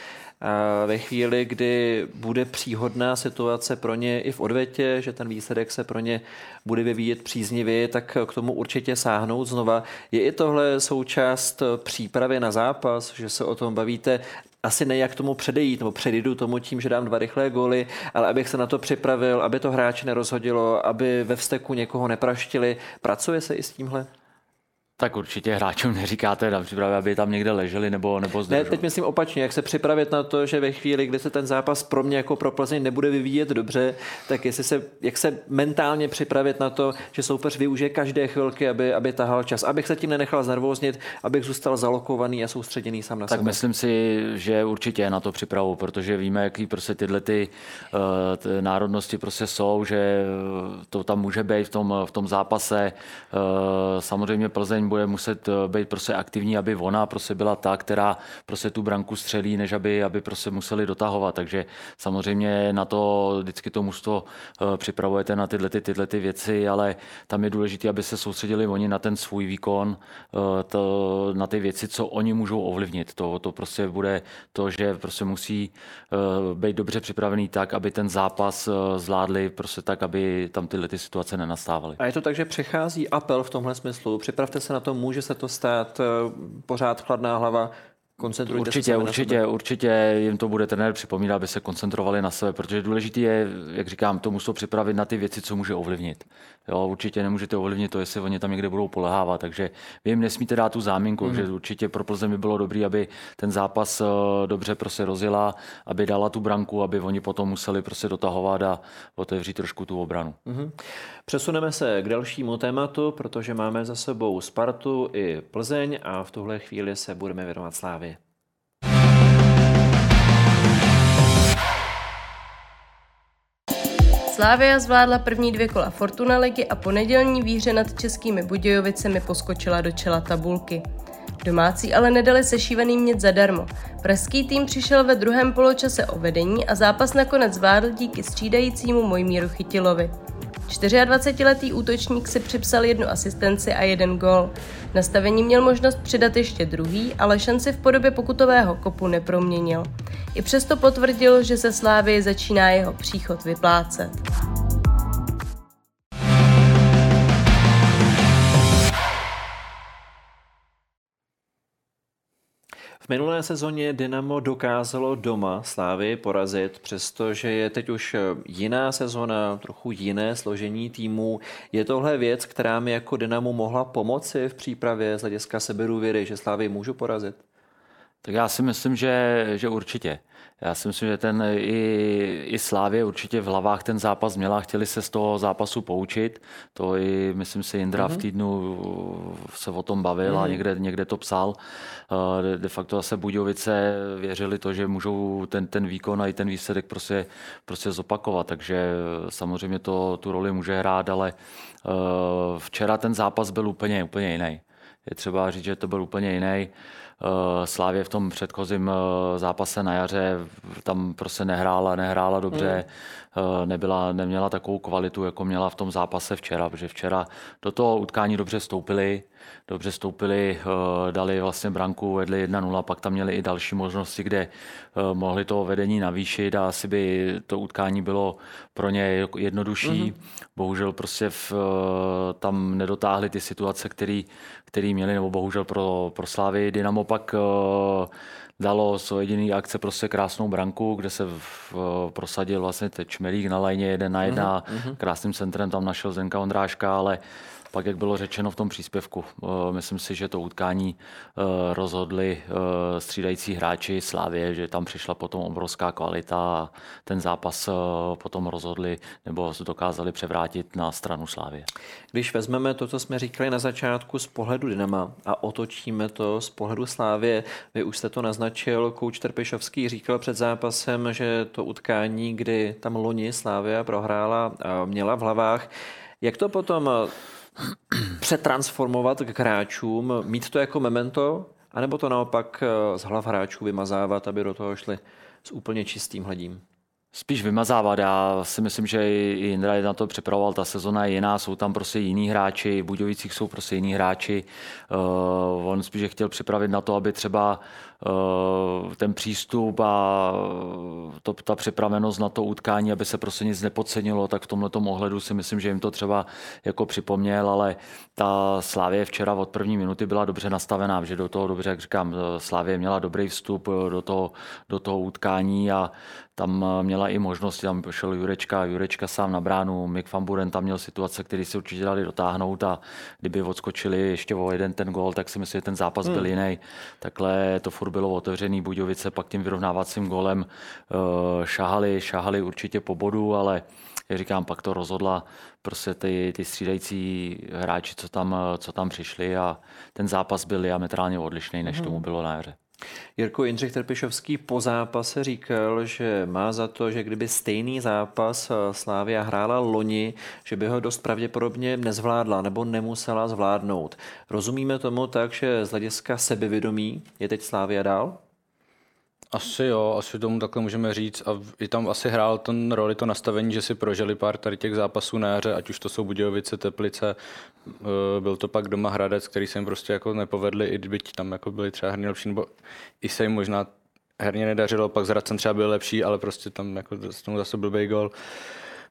ve chvíli, kdy bude příhodná situace pro ně i v odvětě, že ten výsledek se pro ně bude vyvíjet příznivě, tak k tomu určitě sáhnout znova. Je i tohle součást přípravy na zápas, že se o tom bavíte asi ne jak tomu předejít, nebo předjdu tomu tím, že dám dva rychlé góly, ale abych se na to připravil, aby to hráče nerozhodilo, aby ve vzteku někoho nepraštili. Pracuje se i s tímhle? Tak určitě hráčům neříkáte na přípravě, aby tam někde leželi nebo, nebo zdrželi. Ne, teď myslím opačně, jak se připravit na to, že ve chvíli, kdy se ten zápas pro mě jako pro Plzeň nebude vyvíjet dobře, tak jestli se, jak se mentálně připravit na to, že soupeř využije každé chvilky, aby, aby tahal čas, abych se tím nenechal znervóznit, abych zůstal zalokovaný a soustředěný sám na tak sebe. Tak myslím si, že určitě na to připravu, protože víme, jaký prostě tyhle ty, uh, ty národnosti prostě jsou, že to tam může být v tom, v tom zápase. Uh, samozřejmě Plzeň bude muset eh, být prostě aktivní, aby ona prostě byla ta, která prostě tu branku střelí, než aby, aby prostě museli dotahovat. Takže samozřejmě na to vždycky to mužstvo eh, připravujete na tyhle, ty, tyhle ty věci, ale tam je důležité, aby se soustředili oni na ten svůj výkon, eh, to, na ty věci, co oni můžou ovlivnit. To, to prostě bude to, že prostě musí být dobře připravený tak, aby ten zápas zvládli prostě tak, aby tam tyhle ty situace nenastávaly. A je to tak, že přechází apel v tomhle smyslu. Připravte se na to, může se to stát, eh, pořád chladná hlava, Koncentrujte určitě, se určitě, určitě jim to bude trenér připomínat, aby se koncentrovali na sebe, protože důležité je, jak říkám, to musí připravit na ty věci, co může ovlivnit. Jo, určitě nemůžete ovlivnit to, jestli oni tam někde budou polehávat, takže vy jim nesmíte dát tu záminku, mm. že určitě pro Plzeň by bylo dobré, aby ten zápas eh, dobře prostě rozjela, aby dala tu branku, aby oni potom museli prostě dotahovat a otevřít trošku tu obranu. Mm. Přesuneme se k dalšímu tématu, protože máme za sebou Spartu i Plzeň a v tuhle chvíli se budeme věnovat Slávě. Slávia zvládla první dvě kola Fortuna ligy a po nedělní výhře nad českými Budějovicemi poskočila do čela tabulky. Domácí ale nedali sešívaný mět zadarmo. Pražský tým přišel ve druhém poločase o vedení a zápas nakonec zvládl díky střídajícímu Mojmíru Chytilovi. 24-letý útočník si připsal jednu asistenci a jeden gol. Nastavení měl možnost přidat ještě druhý, ale šanci v podobě pokutového kopu neproměnil. I přesto potvrdil, že se Slávy začíná jeho příchod vyplácet. V minulé sezóně Dynamo dokázalo doma Slávy porazit, přestože je teď už jiná sezona, trochu jiné složení týmů. Je tohle věc, která mi jako Dynamo mohla pomoci v přípravě z hlediska seberůvěry, že Slávy můžu porazit? Tak já si myslím, že, že určitě. Já si myslím, že ten i, i Slávě určitě v hlavách ten zápas měla, chtěli se z toho zápasu poučit. To i, myslím si, Indra mm-hmm. v mhm. týdnu se o tom bavil mm-hmm. a mhm. někde, někde to psal. De, de facto zase Budějovice věřili to, že můžou ten, ten výkon a i ten výsledek prostě, prostě zopakovat. Takže samozřejmě to tu roli může hrát, ale včera ten zápas byl úplně, úplně jiný. Je třeba říct, že to byl úplně jiný. Eh, Slávě v tom předchozím eh, zápase na jaře tam prostě nehrála, nehrála dobře, mm. nebyla, neměla takovou kvalitu, jako měla v tom zápase včera, protože včera do toho utkání dobře stoupili, dobře stoupili, dali vlastně branku, vedli 1-0, pak tam měli i další možnosti, kde mohli to vedení navýšit a asi by to utkání bylo pro ně jednodušší. Mm. Bohužel prostě v, tam nedotáhli ty situace, které který měli, nebo bohužel pro, pro Slávy. Dynamo pak uh, dalo svou jediný akce prostě krásnou branku, kde se v, uh, prosadil vlastně Čmelík na lajně jeden na jedna, mm-hmm. krásným centrem tam našel Zenka Ondráška, ale pak, jak bylo řečeno v tom příspěvku, eh, myslím si, že to utkání eh, rozhodli eh, střídající hráči Slávě, že tam přišla potom obrovská kvalita a ten zápas potom rozhodli nebo dokázali převrátit na stranu Slávě. Když vezmeme to, co jsme říkali na začátku z pohledu Dynama a otočíme to z pohledu Slávě, vy už jste to naznačil, kouč Trpišovský říkal před zápasem, že to utkání, kdy tam loni Slávia prohrála, měla v hlavách. Jak to potom přetransformovat k hráčům, mít to jako memento, anebo to naopak eh, z hlav hráčů vymazávat, aby do toho šli s úplně čistým hledím? spíš vymazávat. Já si myslím, že i Indra je na to připravoval, ta sezona je jiná, jsou tam prostě jiní hráči, v Budějovicích jsou prostě jiní hráči. Uh, on spíš chtěl připravit na to, aby třeba ten přístup a to, ta připravenost na to utkání, aby se prostě nic nepodcenilo, tak v tomhle ohledu si myslím, že jim to třeba jako připomněl, ale ta Slávě včera od první minuty byla dobře nastavená, že do toho dobře, jak říkám, Slávě měla dobrý vstup do toho, do toho utkání a tam eh, měla i možnosti, tam šel Jurečka, Jurečka sám na bránu, Mick Van Buren tam měl situace, které si určitě dali dotáhnout a kdyby odskočili ještě o jeden ten gol, tak si myslím, že ten zápas hmm. byl jiný. Takhle to furt bylo otevřený, Budějovice pak tím vyrovnávacím golem uh, šahali, šahali určitě po bodu, ale jak říkám, pak to rozhodla prostě ty, ty střídající hráči, co tam, co tam přišli a ten zápas byl diametrálně odlišný, než hmm. tomu bylo na jaře. Jirko Jindřich Trpišovský po zápase říkal, že má za to, že kdyby stejný zápas eh, Slávia hrála loni, že by ho dost pravděpodobně nezvládla nebo nemusela zvládnout. Rozumíme tomu tak, že z hlediska sebevědomí je teď Slávia dál? Asi jo, asi tomu takhle můžeme říct. A i tam asi hrál ten roli to nastavení, že si prožili pár tady těch zápasů na jaře, ať už to jsou Budějovice, Teplice, eh, byl to pak doma Hradec, který se jim prostě jako nepovedli, i byť tam jako byli třeba herně lepší, nebo i se jim možná herně nedařilo, pak z Hradcem třeba byl lepší, ale prostě tam jako z tomu zase blbý gol.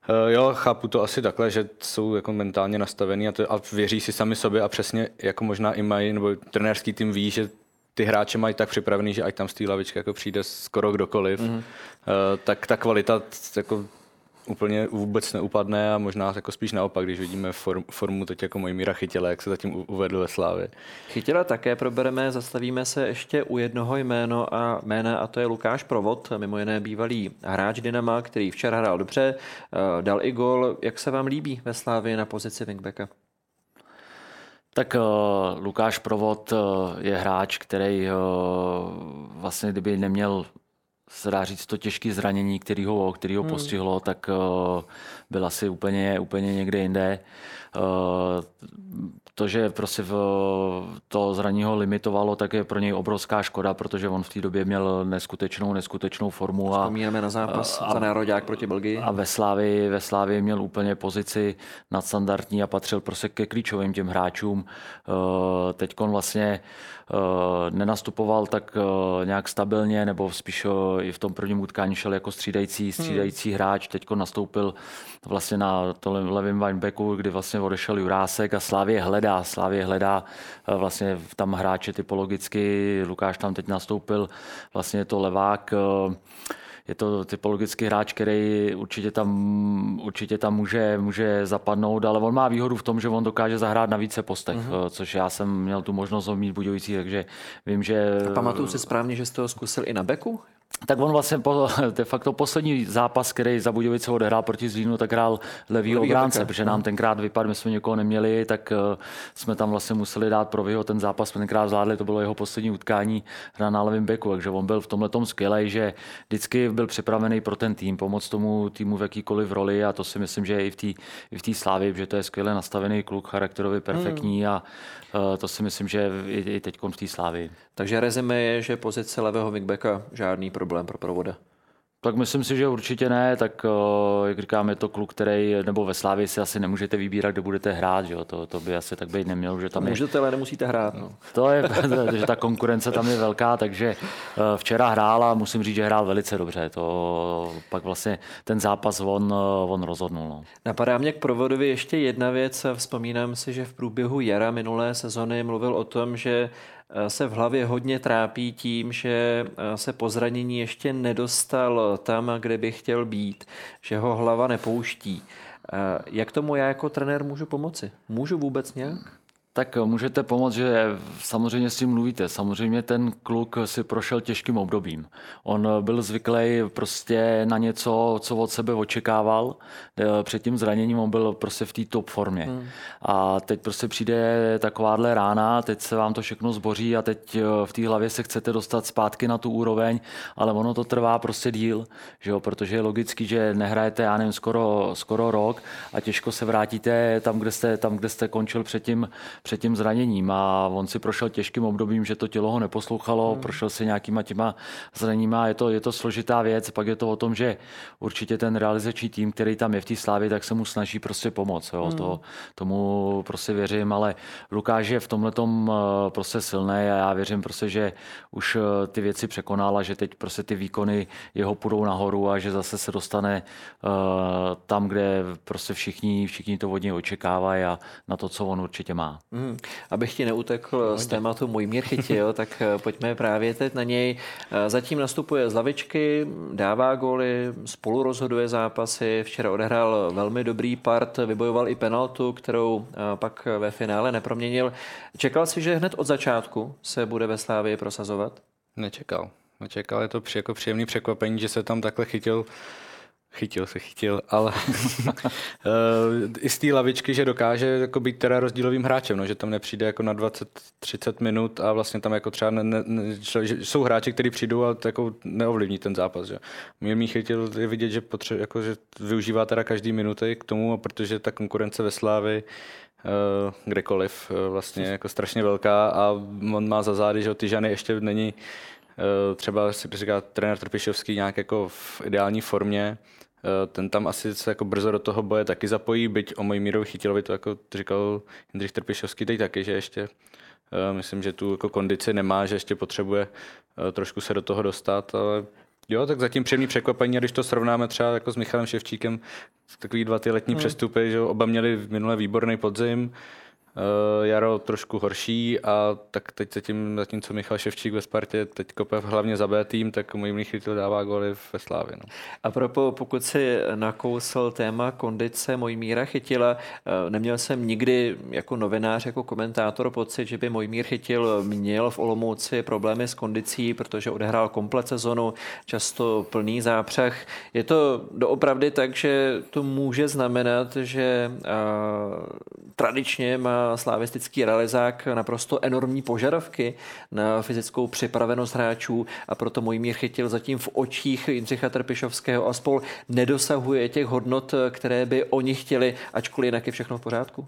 Uh, jo, chápu to asi takhle, že jsou jako mentálně nastavený a, to, a věří si sami sobě a přesně jako možná i mají, nebo trenérský tým ví, že ty hráče mají tak připravený, že ať tam z té lavičky jako přijde skoro kdokoliv, mm-hmm. tak ta kvalita jako úplně vůbec neupadne a možná jako spíš naopak, když vidíme form, formu teď jako mojí Míra Chytěle, jak se zatím uvedl ve Slávě. Chytěla také probereme, zastavíme se ještě u jednoho jméno a jména a to je Lukáš Provod, mimo jiné bývalý hráč Dynama, který včera hrál dobře, uh, dal i gol. Jak se vám líbí ve Slávě na pozici wingbacka? Tak uh, Lukáš Provod uh, je hráč, který uh, vlastně kdyby neměl se dá říct to těžké zranění, který ho, který ho hmm. postihlo, tak uh, byl asi úplně, úplně někde jinde. Uh, to, že prostě v, to zraní ho limitovalo, tak je pro něj obrovská škoda, protože on v té době měl neskutečnou, neskutečnou formu. A, Vzpomínáme na zápas a, za národák proti Belgii. A ve Slávii, ve Slávii měl úplně pozici nadstandardní a patřil prostě ke klíčovým těm hráčům. Uh, Teď vlastně uh, nenastupoval tak nějak stabilně, nebo spíš i v tom prvním utkání šel jako střídající, střídající hmm. hráč. Teď nastoupil vlastně na tom levém winebacku, kdy vlastně odešel Jurásek a Slávě hledá, Slávě hledá eh, vlastně tam hráče typologicky, Lukáš tam teď nastoupil, vlastně je to levák, eh, je to typologický hráč, který určitě tam, určitě tam může, může zapadnout, ale on má výhodu v tom, že on dokáže zahrát na více postech, mm-hmm. což já jsem měl tu možnost ho mít Budějovicí, takže vím, že... A pamatuju si správně, že jste ho zkusil i na beku? Tak on vlastně po, de facto poslední zápas, který za Budějovice odehrál proti Zlínu, tak hrál levý obránce, protože nám tenkrát vypadl, my jsme někoho neměli, tak uh, jsme tam vlastně museli dát pro vyho ten zápas, jsme tenkrát zvládli, to bylo jeho poslední utkání hra na levém beku, takže on byl v tomhle tom skvělý, že vždycky byl připravený pro ten tým, pomoct tomu týmu v jakýkoliv roli a to si myslím, že je i v té i v Slávě, že to je skvěle nastavený kluk, charakterově perfektní hmm. a uh, to si myslím, že i, i teď v té Slávě. Takže rezime je, že pozice levého wingbacka žádný problém pro provoda. Tak myslím si, že určitě ne, tak eh, jak říkám, je to kluk, který, nebo ve Slávě si asi nemůžete vybírat, kde budete hrát, že jo? To, to by asi tak být nemělo, že tam je... Můžete, ale nemusíte hrát. No. To je, že ta konkurence tam je velká, takže eh, včera hrál a musím říct, že hrál velice dobře. To pak vlastně ten zápas on, eh, on rozhodnul. No. Napadá mě k provodovi ještě jedna věc. Vzpomínám si, že v průběhu jara minulé sezony mluvil o tom, že se v hlavě hodně trápí tím, že eh, se po zranění ještě nedostal tam, kde by chtěl být, že ho hlava nepouští. Eh, jak tomu já jako trenér můžu pomoci? Můžu vůbec nějak? Tak můžete pomoct, že samozřejmě s tím mluvíte. Samozřejmě ten kluk si prošel těžkým obdobím. On byl zvyklý prostě na něco, co od sebe očekával. Před tím zraněním on byl prostě v té top formě. Hmm. A teď prostě přijde takováhle rána, teď se vám to všechno zboří a teď v té hlavě se chcete dostat zpátky na tu úroveň, ale ono to trvá prostě díl, že jo? protože je logický, že nehrajete, já nevím, skoro, skoro rok a těžko se vrátíte tam, kde jste, tam, kde jste končil předtím, před tím zraněním a on si prošel těžkým obdobím, že to tělo ho neposlouchalo, hmm. prošel si nějakýma těma zraněníma, je to, je to složitá věc, pak je to o tom, že určitě ten realizační tým, který tam je v té slávě, tak se mu snaží prostě pomoct, jo, hmm. to, tomu prostě věřím, ale Lukáš je v tomhle tom eh, prostě silný a já věřím prostě, že už eh, ty věci překonal a že teď prostě ty výkony jeho půjdou nahoru a že zase se dostane uh, tam, kde prostě všichni, všichni to od něj očekávají a na to, co on určitě má. Hmm. Abych ti neutekl no, z tématu můj mír chytil, tak pojďme právě teď na něj. Zatím nastupuje z lavičky, dává góly, spolu rozhoduje zápasy. Včera odehrál velmi dobrý part, vybojoval i penaltu, kterou pak ve finále neproměnil. Čekal si, že hned od začátku se bude ve Slávii prosazovat? Nečekal. Nečekal, je to jako příjemný překvapení, že se tam takhle chytil Chytil se, chytil, ale eh, i z té lavičky, že dokáže jako být teda rozdílovým hráčem, no, že tam nepřijde jako na 20-30 minut a vlastně tam jako třeba ne, ne, že jsou hráči, kteří přijdou a to jako neovlivní ten zápas. Že. Mě chytil je vidět, že, potře- jako, že využívá teda každý minuty k tomu, protože ta konkurence ve Slávi uh, kdekoliv uh, vlastně jako strašně velká a on má za zády, že ty žany ještě není třeba si říká trenér Trpišovský nějak jako v ideální formě, ten tam asi se jako brzo do toho boje taky zapojí, byť o mojí míru chytilovi to jako říkal Jindřich Trpišovský teď taky, že ještě myslím, že tu jako kondici nemá, že ještě potřebuje trošku se do toho dostat, ale Jo, tak zatím příjemný překvapení, a když to srovnáme třeba jako s Michalem Ševčíkem, takový dva ty letní hmm. přestupy, že oba měli v minulé výborný podzim, jaro trošku horší a tak teď zatím, zatím co Michal Ševčík ve Spartě teď kope hlavně za B tým, tak můj chytil dává góly ve Slávě. No. A propo, pokud si nakousl téma kondice míra chytila, eh, neměl jsem nikdy jako novinář, jako komentátor pocit, že by mír chytil měl v Olomouci problémy s kondicí, protože odehrál komplet sezonu, často plný zápřah. Je to doopravdy tak, že to může znamenat, že uh, tradičně má slávistický realizák naprosto enormní požadavky na fyzickou připravenost hráčů a proto můj mír chytil zatím v očích Jindřicha Trpišovského a spol nedosahuje těch hodnot, které by oni chtěli, ačkoliv jinak je všechno v pořádku?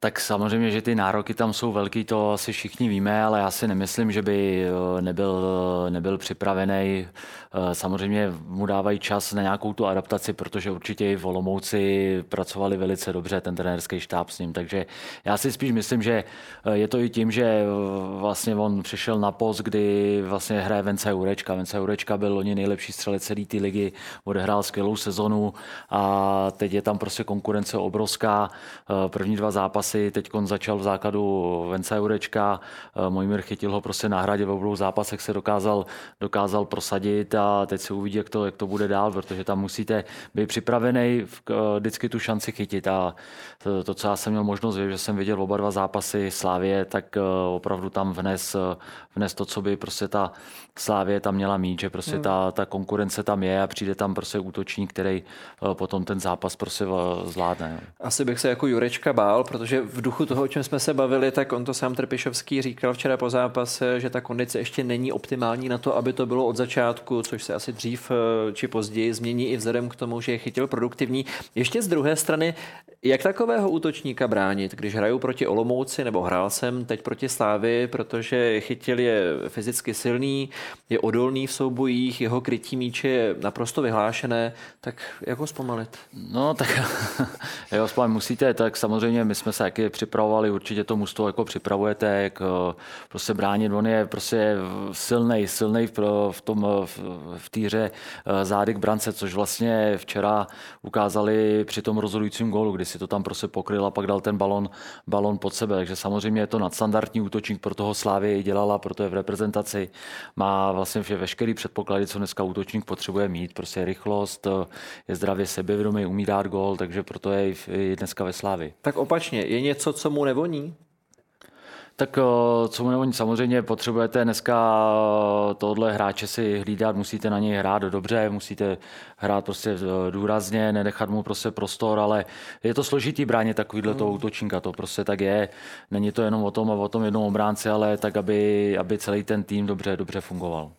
Tak samozřejmě, že ty nároky tam jsou velký, to asi všichni víme, ale já si nemyslím, že by eh, nebyl, eh, nebyl připravený. Eh, samozřejmě mu dávají čas na nějakou tu adaptaci, protože určitě i v Olomouci pracovali velice dobře ten trenérský štáb s ním, takže já si spíš myslím, že je to i tím, že vlastně on přišel na post, kdy vlastně hraje Vence Jurečka. Vence Jurečka byl loni nejlepší střelec celé té ligy, odehrál skvělou sezonu a teď je tam prostě konkurence obrovská. První dva zápasy zápasy. Teď začal v základu Vence Jurečka, eh, Mojmír chytil ho prostě na hradě v obou zápasech se dokázal, dokázal prosadit a teď se uvidí, jak to, jak to bude dál, protože tam musíte být připravený eh, vždycky tu šanci chytit a to, to, co já jsem měl možnost že jsem viděl oba dva zápasy Slávě, tak eh, opravdu tam vnes, vnes to, co by prostě ta Slávě tam měla mít, že prostě hmm. ta, ta konkurence tam je a přijde tam prostě útočník, který potom ten zápas prostě zvládne. Asi bych se jako Jurečka bál, protože v duchu toho, o čem jsme se bavili, tak on to sám Trpišovský říkal včera po zápase, že ta kondice ještě není optimální na to, aby to bylo od začátku, což se asi dřív eh, či později změní i vzhledem k tomu, že je chytil produktivní. Ještě z druhé strany, jak takového útočníka bránit, když hrajou proti Olomouci, nebo hrál jsem teď proti Slávy, protože chytil je fyzicky silný, je odolný v soubojích, jeho krytí míče je naprosto vyhlášené, tak jak ho zpomalit? No tak zpomalit musíte, tak samozřejmě my jsme se taky připravovali, určitě to mužstvo jako připravujete, jak eh, prostě bránit, on je prostě silný, silný v, tom, v, v týře eh, zády k brance, což vlastně včera ukázali při tom rozhodujícím gólu, kdy si to tam prostě pokryl a pak dal ten balon, balon pod sebe, takže samozřejmě je to nadstandardní útočník, pro toho Slávě i dělala, proto je v reprezentaci, má vlastně veškerý předpoklady, co dneska útočník potřebuje mít, prostě rychlost, je zdravě sebevědomý, umí dát gól, takže proto je i dneska ve Slávi. Tak opačně, je něco, co mu nevoní? Tak co mu nevoní, samozřejmě potřebujete dneska tohle hráče si hlídat, musíte na něj hrát dobře, musíte hrát prostě důrazně, nenechat mu prostě prostor, ale je to složitý bránit takovýhle toho hmm. útočníka, to prostě tak je. Není to jenom o tom a o tom jednom obránci, ale tak, aby, aby celý ten tým dobře, dobře fungoval.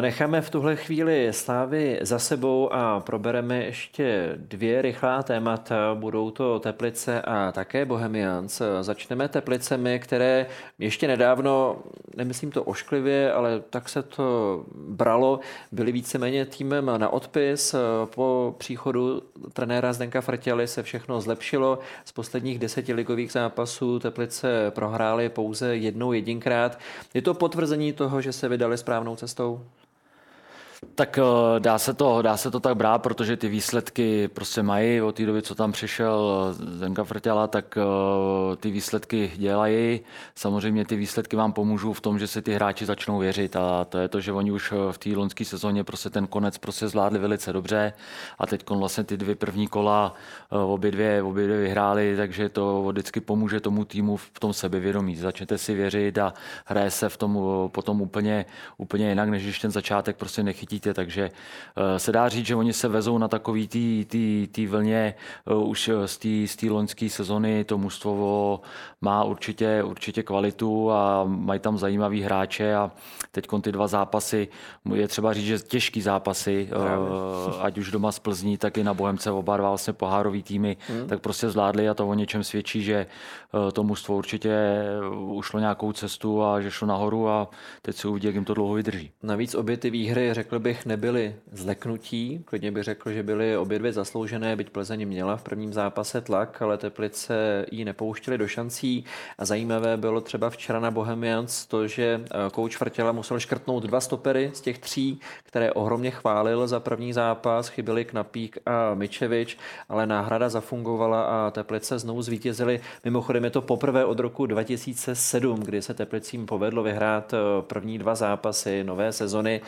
Necháme v tuhle chvíli Slávy za sebou a probereme ještě dvě rychlá témata. Budou to Teplice a také Bohemians. Začneme Teplicemi, které ještě nedávno, nemyslím to ošklivě, ale tak se to bralo, byly víceméně týmem na odpis. Po příchodu trenéra Zdenka Frtěly se všechno zlepšilo. Z posledních deseti ligových zápasů Teplice prohrály pouze jednou jedinkrát. Je to potvrzení toho, že se vydali správnou cestou? Tak eh, dá se, to, dá se to tak brát, protože ty výsledky prostě mají od té doby, co tam přišel eh, Zenka Frtěla, tak eh, ty výsledky dělají. Samozřejmě ty výsledky vám pomůžou v tom, že se ty hráči začnou věřit a to je to, že oni už v té loňské sezóně prostě ten konec prostě zvládli velice dobře a teď vlastně ty dvě první kola obě dvě, obě dvě vyhráli, takže to vždycky pomůže tomu týmu v tom sebevědomí. Začnete si věřit a hraje se v tom potom úplně, úplně jinak, než když ten začátek prostě nechytí chytíte, takže eh, se dá říct, že oni se vezou na takový tý, tý, tý vlně eh, už eh, z té loňské sezony, to mužstvo má určitě, určitě kvalitu a mají tam zajímavý hráče a teď ty dva zápasy, je třeba říct, že těžký zápasy, Právě. ať už doma z Plzní, tak i na Bohemce oba dva vlastně pohárový týmy, hmm. tak prostě zvládli a to o něčem svědčí, že to mužstvo určitě ušlo nějakou cestu a že šlo nahoru a teď se uvidí, jak jim to dlouho vydrží. Navíc obě ty výhry, řekl bych, nebyly zleknutí. Klidně bych řekl, že byly obě dvě zasloužené, byť Plzeň měla v prvním zápase tlak, ale Teplice ji nepouštěli do šancí. A zajímavé bylo třeba včera na Bohemians to, že kouč eh, Vrtěla musel škrtnout dva stopery z těch tří, které ohromně chválil za první zápas. Chyběli Knapík a Mičevič, ale náhrada zafungovala a Teplice znovu zvítězili. Mimochodem je to poprvé od roku 2007, kdy se Teplicím povedlo vyhrát eh, první dva zápasy nové sezony.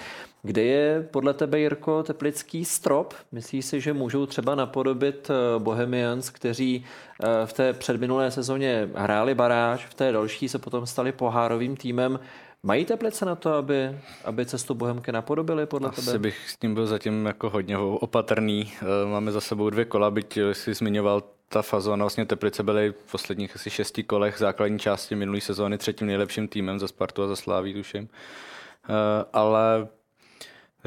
Kde je podle tebe, Jirko, teplický strop? Myslíš si, že můžou třeba napodobit eh, Bohemians, kteří eh, v té předminulé sezóně hráli baráž, v té další se potom stali pohárovým týmem. Mají Teplice na to, aby, aby cestu Bohemky napodobili podle Asi tebe? Asi bych s tím byl zatím jako hodně opatrný. Eh, máme za sebou dvě kola, byť si zmiňoval ta fazona, vlastně Teplice byly v posledních asi šesti kolech základní části minulé sezóny třetím nejlepším týmem za Spartu a za Sláví, tuším. Ale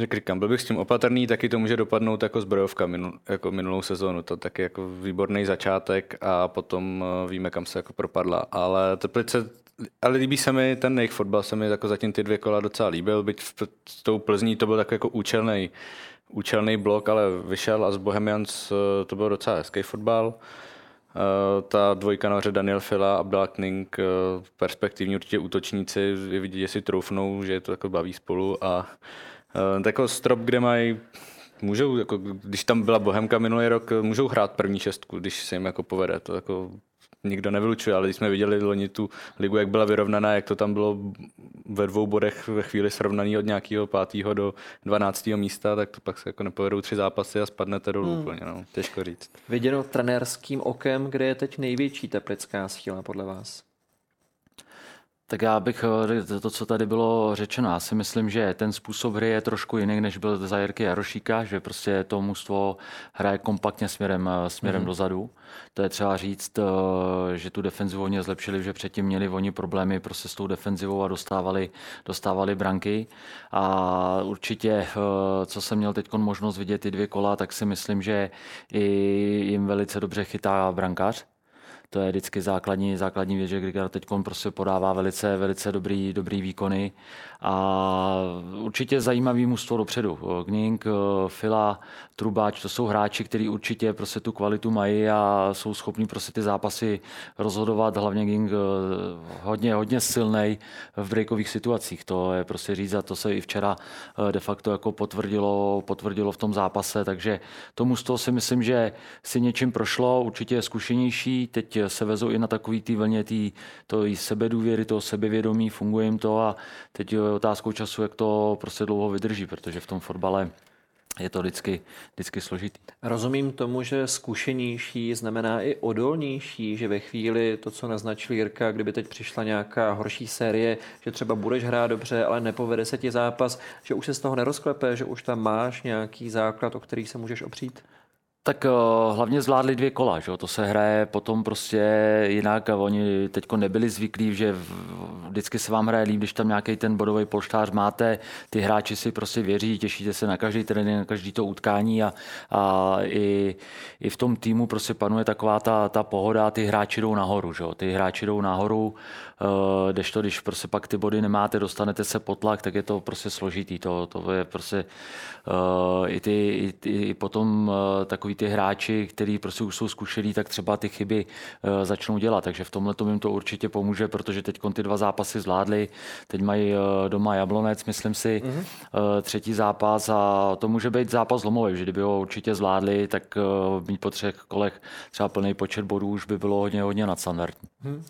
jak říkám, byl bych s tím opatrný, taky to může dopadnout jako zbrojovka minul, jako minulou sezónu. To taky jako výborný začátek a potom eh, víme, kam se jako propadla. Ale Teplice, ale líbí se mi ten jejich fotbal, se mi jako zatím ty dvě kola docela líbil, byť s tou Plzní to byl takový jako účelný, účelný blok, ale vyšel a z Bohemians eh, to byl docela hezký fotbal. Uh, ta dvojka nahoře Daniel Fila a Abdel Kning, uh, perspektivní určitě útočníci, je vidět, že si troufnou, že je to jako baví spolu a Uh, jako strop, kde mají můžou, jako, když tam byla Bohemka minulý rok, můžou hrát první šestku, když se jim jako povede. To jako nikdo nevylučuje, ale když jsme viděli loni tu ligu, jak byla vyrovnaná, jak to tam bylo ve dvou bodech ve chvíli srovnaný od nějakého pátého do 12. místa, tak to pak se jako nepovedou tři zápasy a spadnete dolů hmm. úplně. No. Těžko říct. Viděno trenérským okem, kde je teď největší teplická síla podle vás? Tak já bych eh, to, co tady bylo řečeno, já si myslím, že ten způsob hry je trošku jiný, než byl za Jirky Jarošíka, že prostě to mužstvo hraje kompaktně směrem, eh, směrem mm. dozadu. To je třeba říct, eh, že tu defenzivu oni zlepšili, že předtím měli oni problémy prostě s tou defenzivou a dostávali, dostávali branky. A určitě, co jsem měl teď možnost vidět ty dvě kola, tak si myslím, že i jim velice dobře chytá brankář to je vždycky základní, základní věc, že Grigor teď prostě podává velice, velice dobrý, dobrý výkony a určitě zajímavý mužstvo dopředu. Gning, Fila, Trubáč, to jsou hráči, kteří určitě prostě tu kvalitu mají a jsou schopní prostě ty zápasy rozhodovat. Hlavně Ging hodně, hodně silný v breakových situacích. To je prostě říct a to se i včera eh, de facto jako potvrdilo, potvrdilo v tom zápase, takže to mužstvo si myslím, že si něčím prošlo, určitě je zkušenější, teď se vezou i na takový ty vlně tý, to i sebedůvěry, toho sebevědomí, funguje jim to a teď je otázkou času, jak to prostě dlouho vydrží, protože v tom fotbale je to vždycky, vždycky složitý. Rozumím tomu, že zkušenější znamená i odolnější, že ve chvíli to, co naznačil Jirka, kdyby teď přišla nějaká horší série, že třeba budeš hrát dobře, ale nepovede se ti zápas, že už se z toho nerozklepe, že už tam máš nějaký základ, o který se můžeš opřít? Tak uh, hlavně zvládli dvě kola, že? to se hraje potom prostě jinak a oni teď nebyli zvyklí, že vždycky se vám hraje líp, když tam nějaký ten bodový polštář máte, ty hráči si prostě věří, těšíte se na každý trénink, na každý to utkání a, a i, i, v tom týmu prostě panuje taková ta, ta pohoda, ty hráči jdou nahoru, že? ty hráči jdou nahoru, uh, to, když prostě pak ty body nemáte, dostanete se pod tlak, tak je to prostě složitý, to, to je prostě uh, i, ty, i, i potom uh, takový ty hráči, kteří prostě už jsou zkušení, tak třeba ty chyby uh, začnou dělat. Takže v tomhle jim to určitě pomůže, protože teď ty dva zápasy zvládli. Teď mají uh, doma Jablonec, myslím si, mm-hmm. uh, třetí zápas a to může být zápas zlomový, že kdyby ho určitě zvládli, tak uh, mít po třech kolech třeba plný počet bodů už by bylo hodně, hodně nadstandardní. Mm-hmm.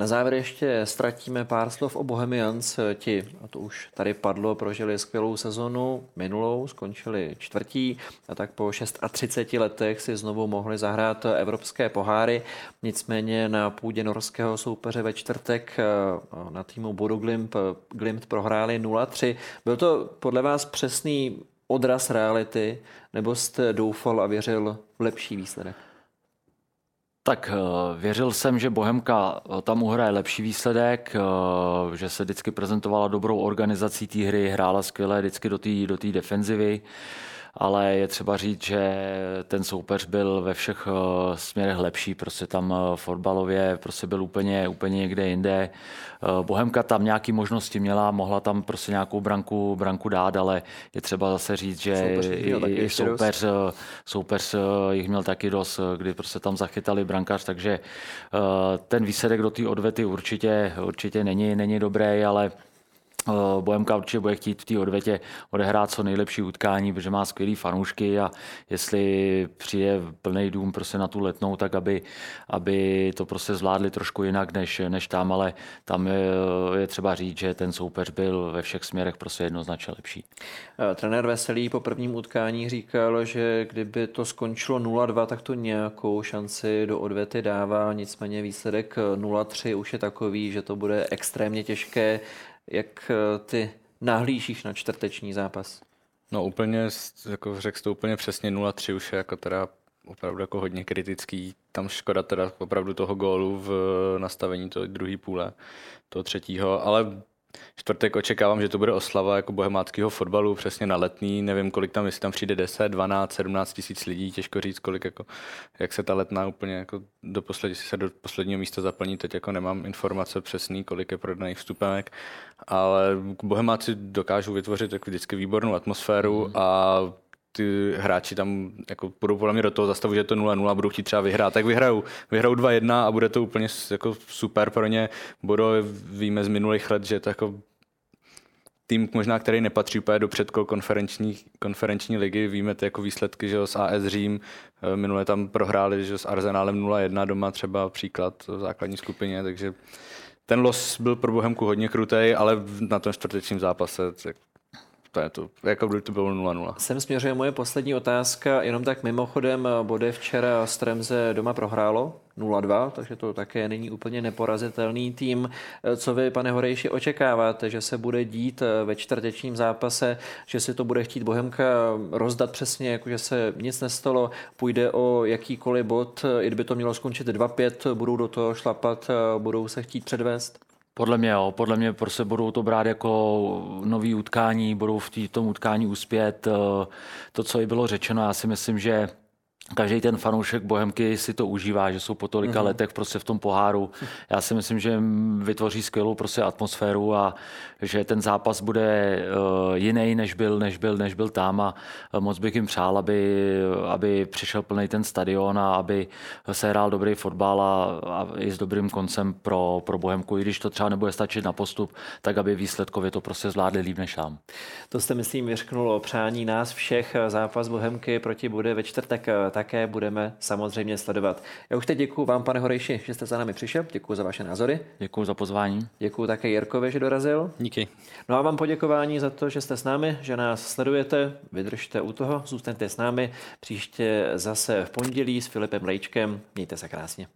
Na závěr ještě ztratíme pár slov o Bohemians. Ti, a to už tady padlo, prožili skvělou sezonu minulou, skončili čtvrtí a tak po 36 letech si znovu mohli zahrát evropské poháry. Nicméně na půdě norského soupeře ve čtvrtek eh, na týmu Bodo Glimt, Glimt prohráli 0-3. Byl to podle vás přesný odraz reality, nebo jste doufal a věřil v lepší výsledek? Tak eh, věřil jsem, že Bohemka eh, tam uhraje lepší výsledek, eh, že se vždycky prezentovala dobrou organizací té hry, hrála skvěle vždycky do té do defenzivy ale je třeba říct, že ten soupeř byl ve všech eh, směrech lepší, prostě tam eh, fotbalově prostě byl úplně, úplně někde jinde. Eh, Bohemka tam nějaké možnosti měla, mohla tam prostě nějakou branku, branku dát, ale je třeba zase říct, že soupeř i, i soupeř, soupeř jich měl taky dost, kdy prostě tam zachytali brankář, takže ten výsledek do té odvety určitě, určitě není, není dobrý, ale Bohemka určitě bude chtít v té odvětě odehrát co nejlepší utkání, protože má skvělý fanoušky a jestli přijde plný dům prostě na tu letnou, tak aby, aby to prostě zvládli trošku jinak než, než tam, ale tam je, je třeba říct, že ten soupeř byl ve všech směrech prostě jednoznačně lepší. Eh, trenér Veselý po prvním utkání říkal, že kdyby to skončilo 0-2, tak to nějakou šanci do odvety dává, nicméně výsledek 0-3 už je takový, že to bude extrémně těžké. Jak eh, ty nahlížíš na čtvrteční zápas? No úplně, jako řekl to úplně přesně 0-3 už je jako teda opravdu jako hodně kritický. Tam škoda teda opravdu toho gólu v nastavení toho druhé půle, toho třetího, ale Čtvrtek očekávám, že to bude oslava jako bohemáckého fotbalu, přesně na letný, nevím kolik tam, jestli tam přijde 10, 12, 17 tisíc lidí, těžko říct kolik, jako, jak se ta letná úplně jako do poslední, se do posledního místa zaplní, teď jako nemám informace přesný, kolik je prodaných vstupenek, ale bohemáci dokážou vytvořit jako vždycky výbornou atmosféru mm. a ty hráči tam jako budou podle mě do toho zastavu, že je to 0-0 budou chtít třeba vyhrát, tak vyhrajou. Vyhrajou 2-1 a bude to úplně jako super pro ně. Bodo víme z minulých let, že je to jako tým možná, který nepatří úplně do předkol konferenční, konferenční ligy. Víme ty jako výsledky, že z AS Řím, eh, minule tam prohráli že s Arsenálem 0-1 doma třeba příklad v základní skupině, takže ten los byl pro Bohemku hodně krutej, ale na tom čtvrtečním zápase to je to, jako by to bylo 0-0. Sem směřuje moje poslední otázka, jenom tak mimochodem, Bode včera Stremze doma prohrálo 0-2, takže to také není úplně neporazitelný tým. Co vy, pane Horejši, očekáváte, že se bude dít ve čtvrtečním zápase, že si to bude chtít Bohemka rozdat přesně, jako že se nic nestalo, půjde o jakýkoliv bod, i kdyby to mělo skončit 2-5, budou do toho šlapat, budou se chtít předvést? Podle mě jo, podle mě prostě budou to brát jako nový utkání, budou v tom utkání uspět. Eh, to, co i bylo řečeno, já si myslím, že každý ten fanoušek Bohemky si to užívá, že jsou po tolika mm-hmm. letech prostě v tom poháru. Já si myslím, že vytvoří skvělou prostě atmosféru a že ten zápas bude uh, jiný, než byl, než byl, než byl tam a moc bych jim přál, aby, aby přišel plný ten stadion a aby se hrál dobrý fotbal a, a i s dobrým koncem pro, pro Bohemku. I když to třeba nebude stačit na postup, tak aby výsledkově to prostě zvládli líp než tam. To jste, myslím, vyřknul o přání nás všech. Zápas Bohemky proti bude ve čtvrtek také budeme samozřejmě sledovat. Já už teď děkuji vám, pane Horejši, že jste za námi přišel. Děkuji za vaše názory. Děkuji za pozvání. Děkuji také Jirkovi, že dorazil. Díky. No a vám poděkování za to, že jste s námi, že nás sledujete. Vydržte u toho, zůstaňte s námi. Příště zase v pondělí s Filipem Lejčkem. Mějte se krásně.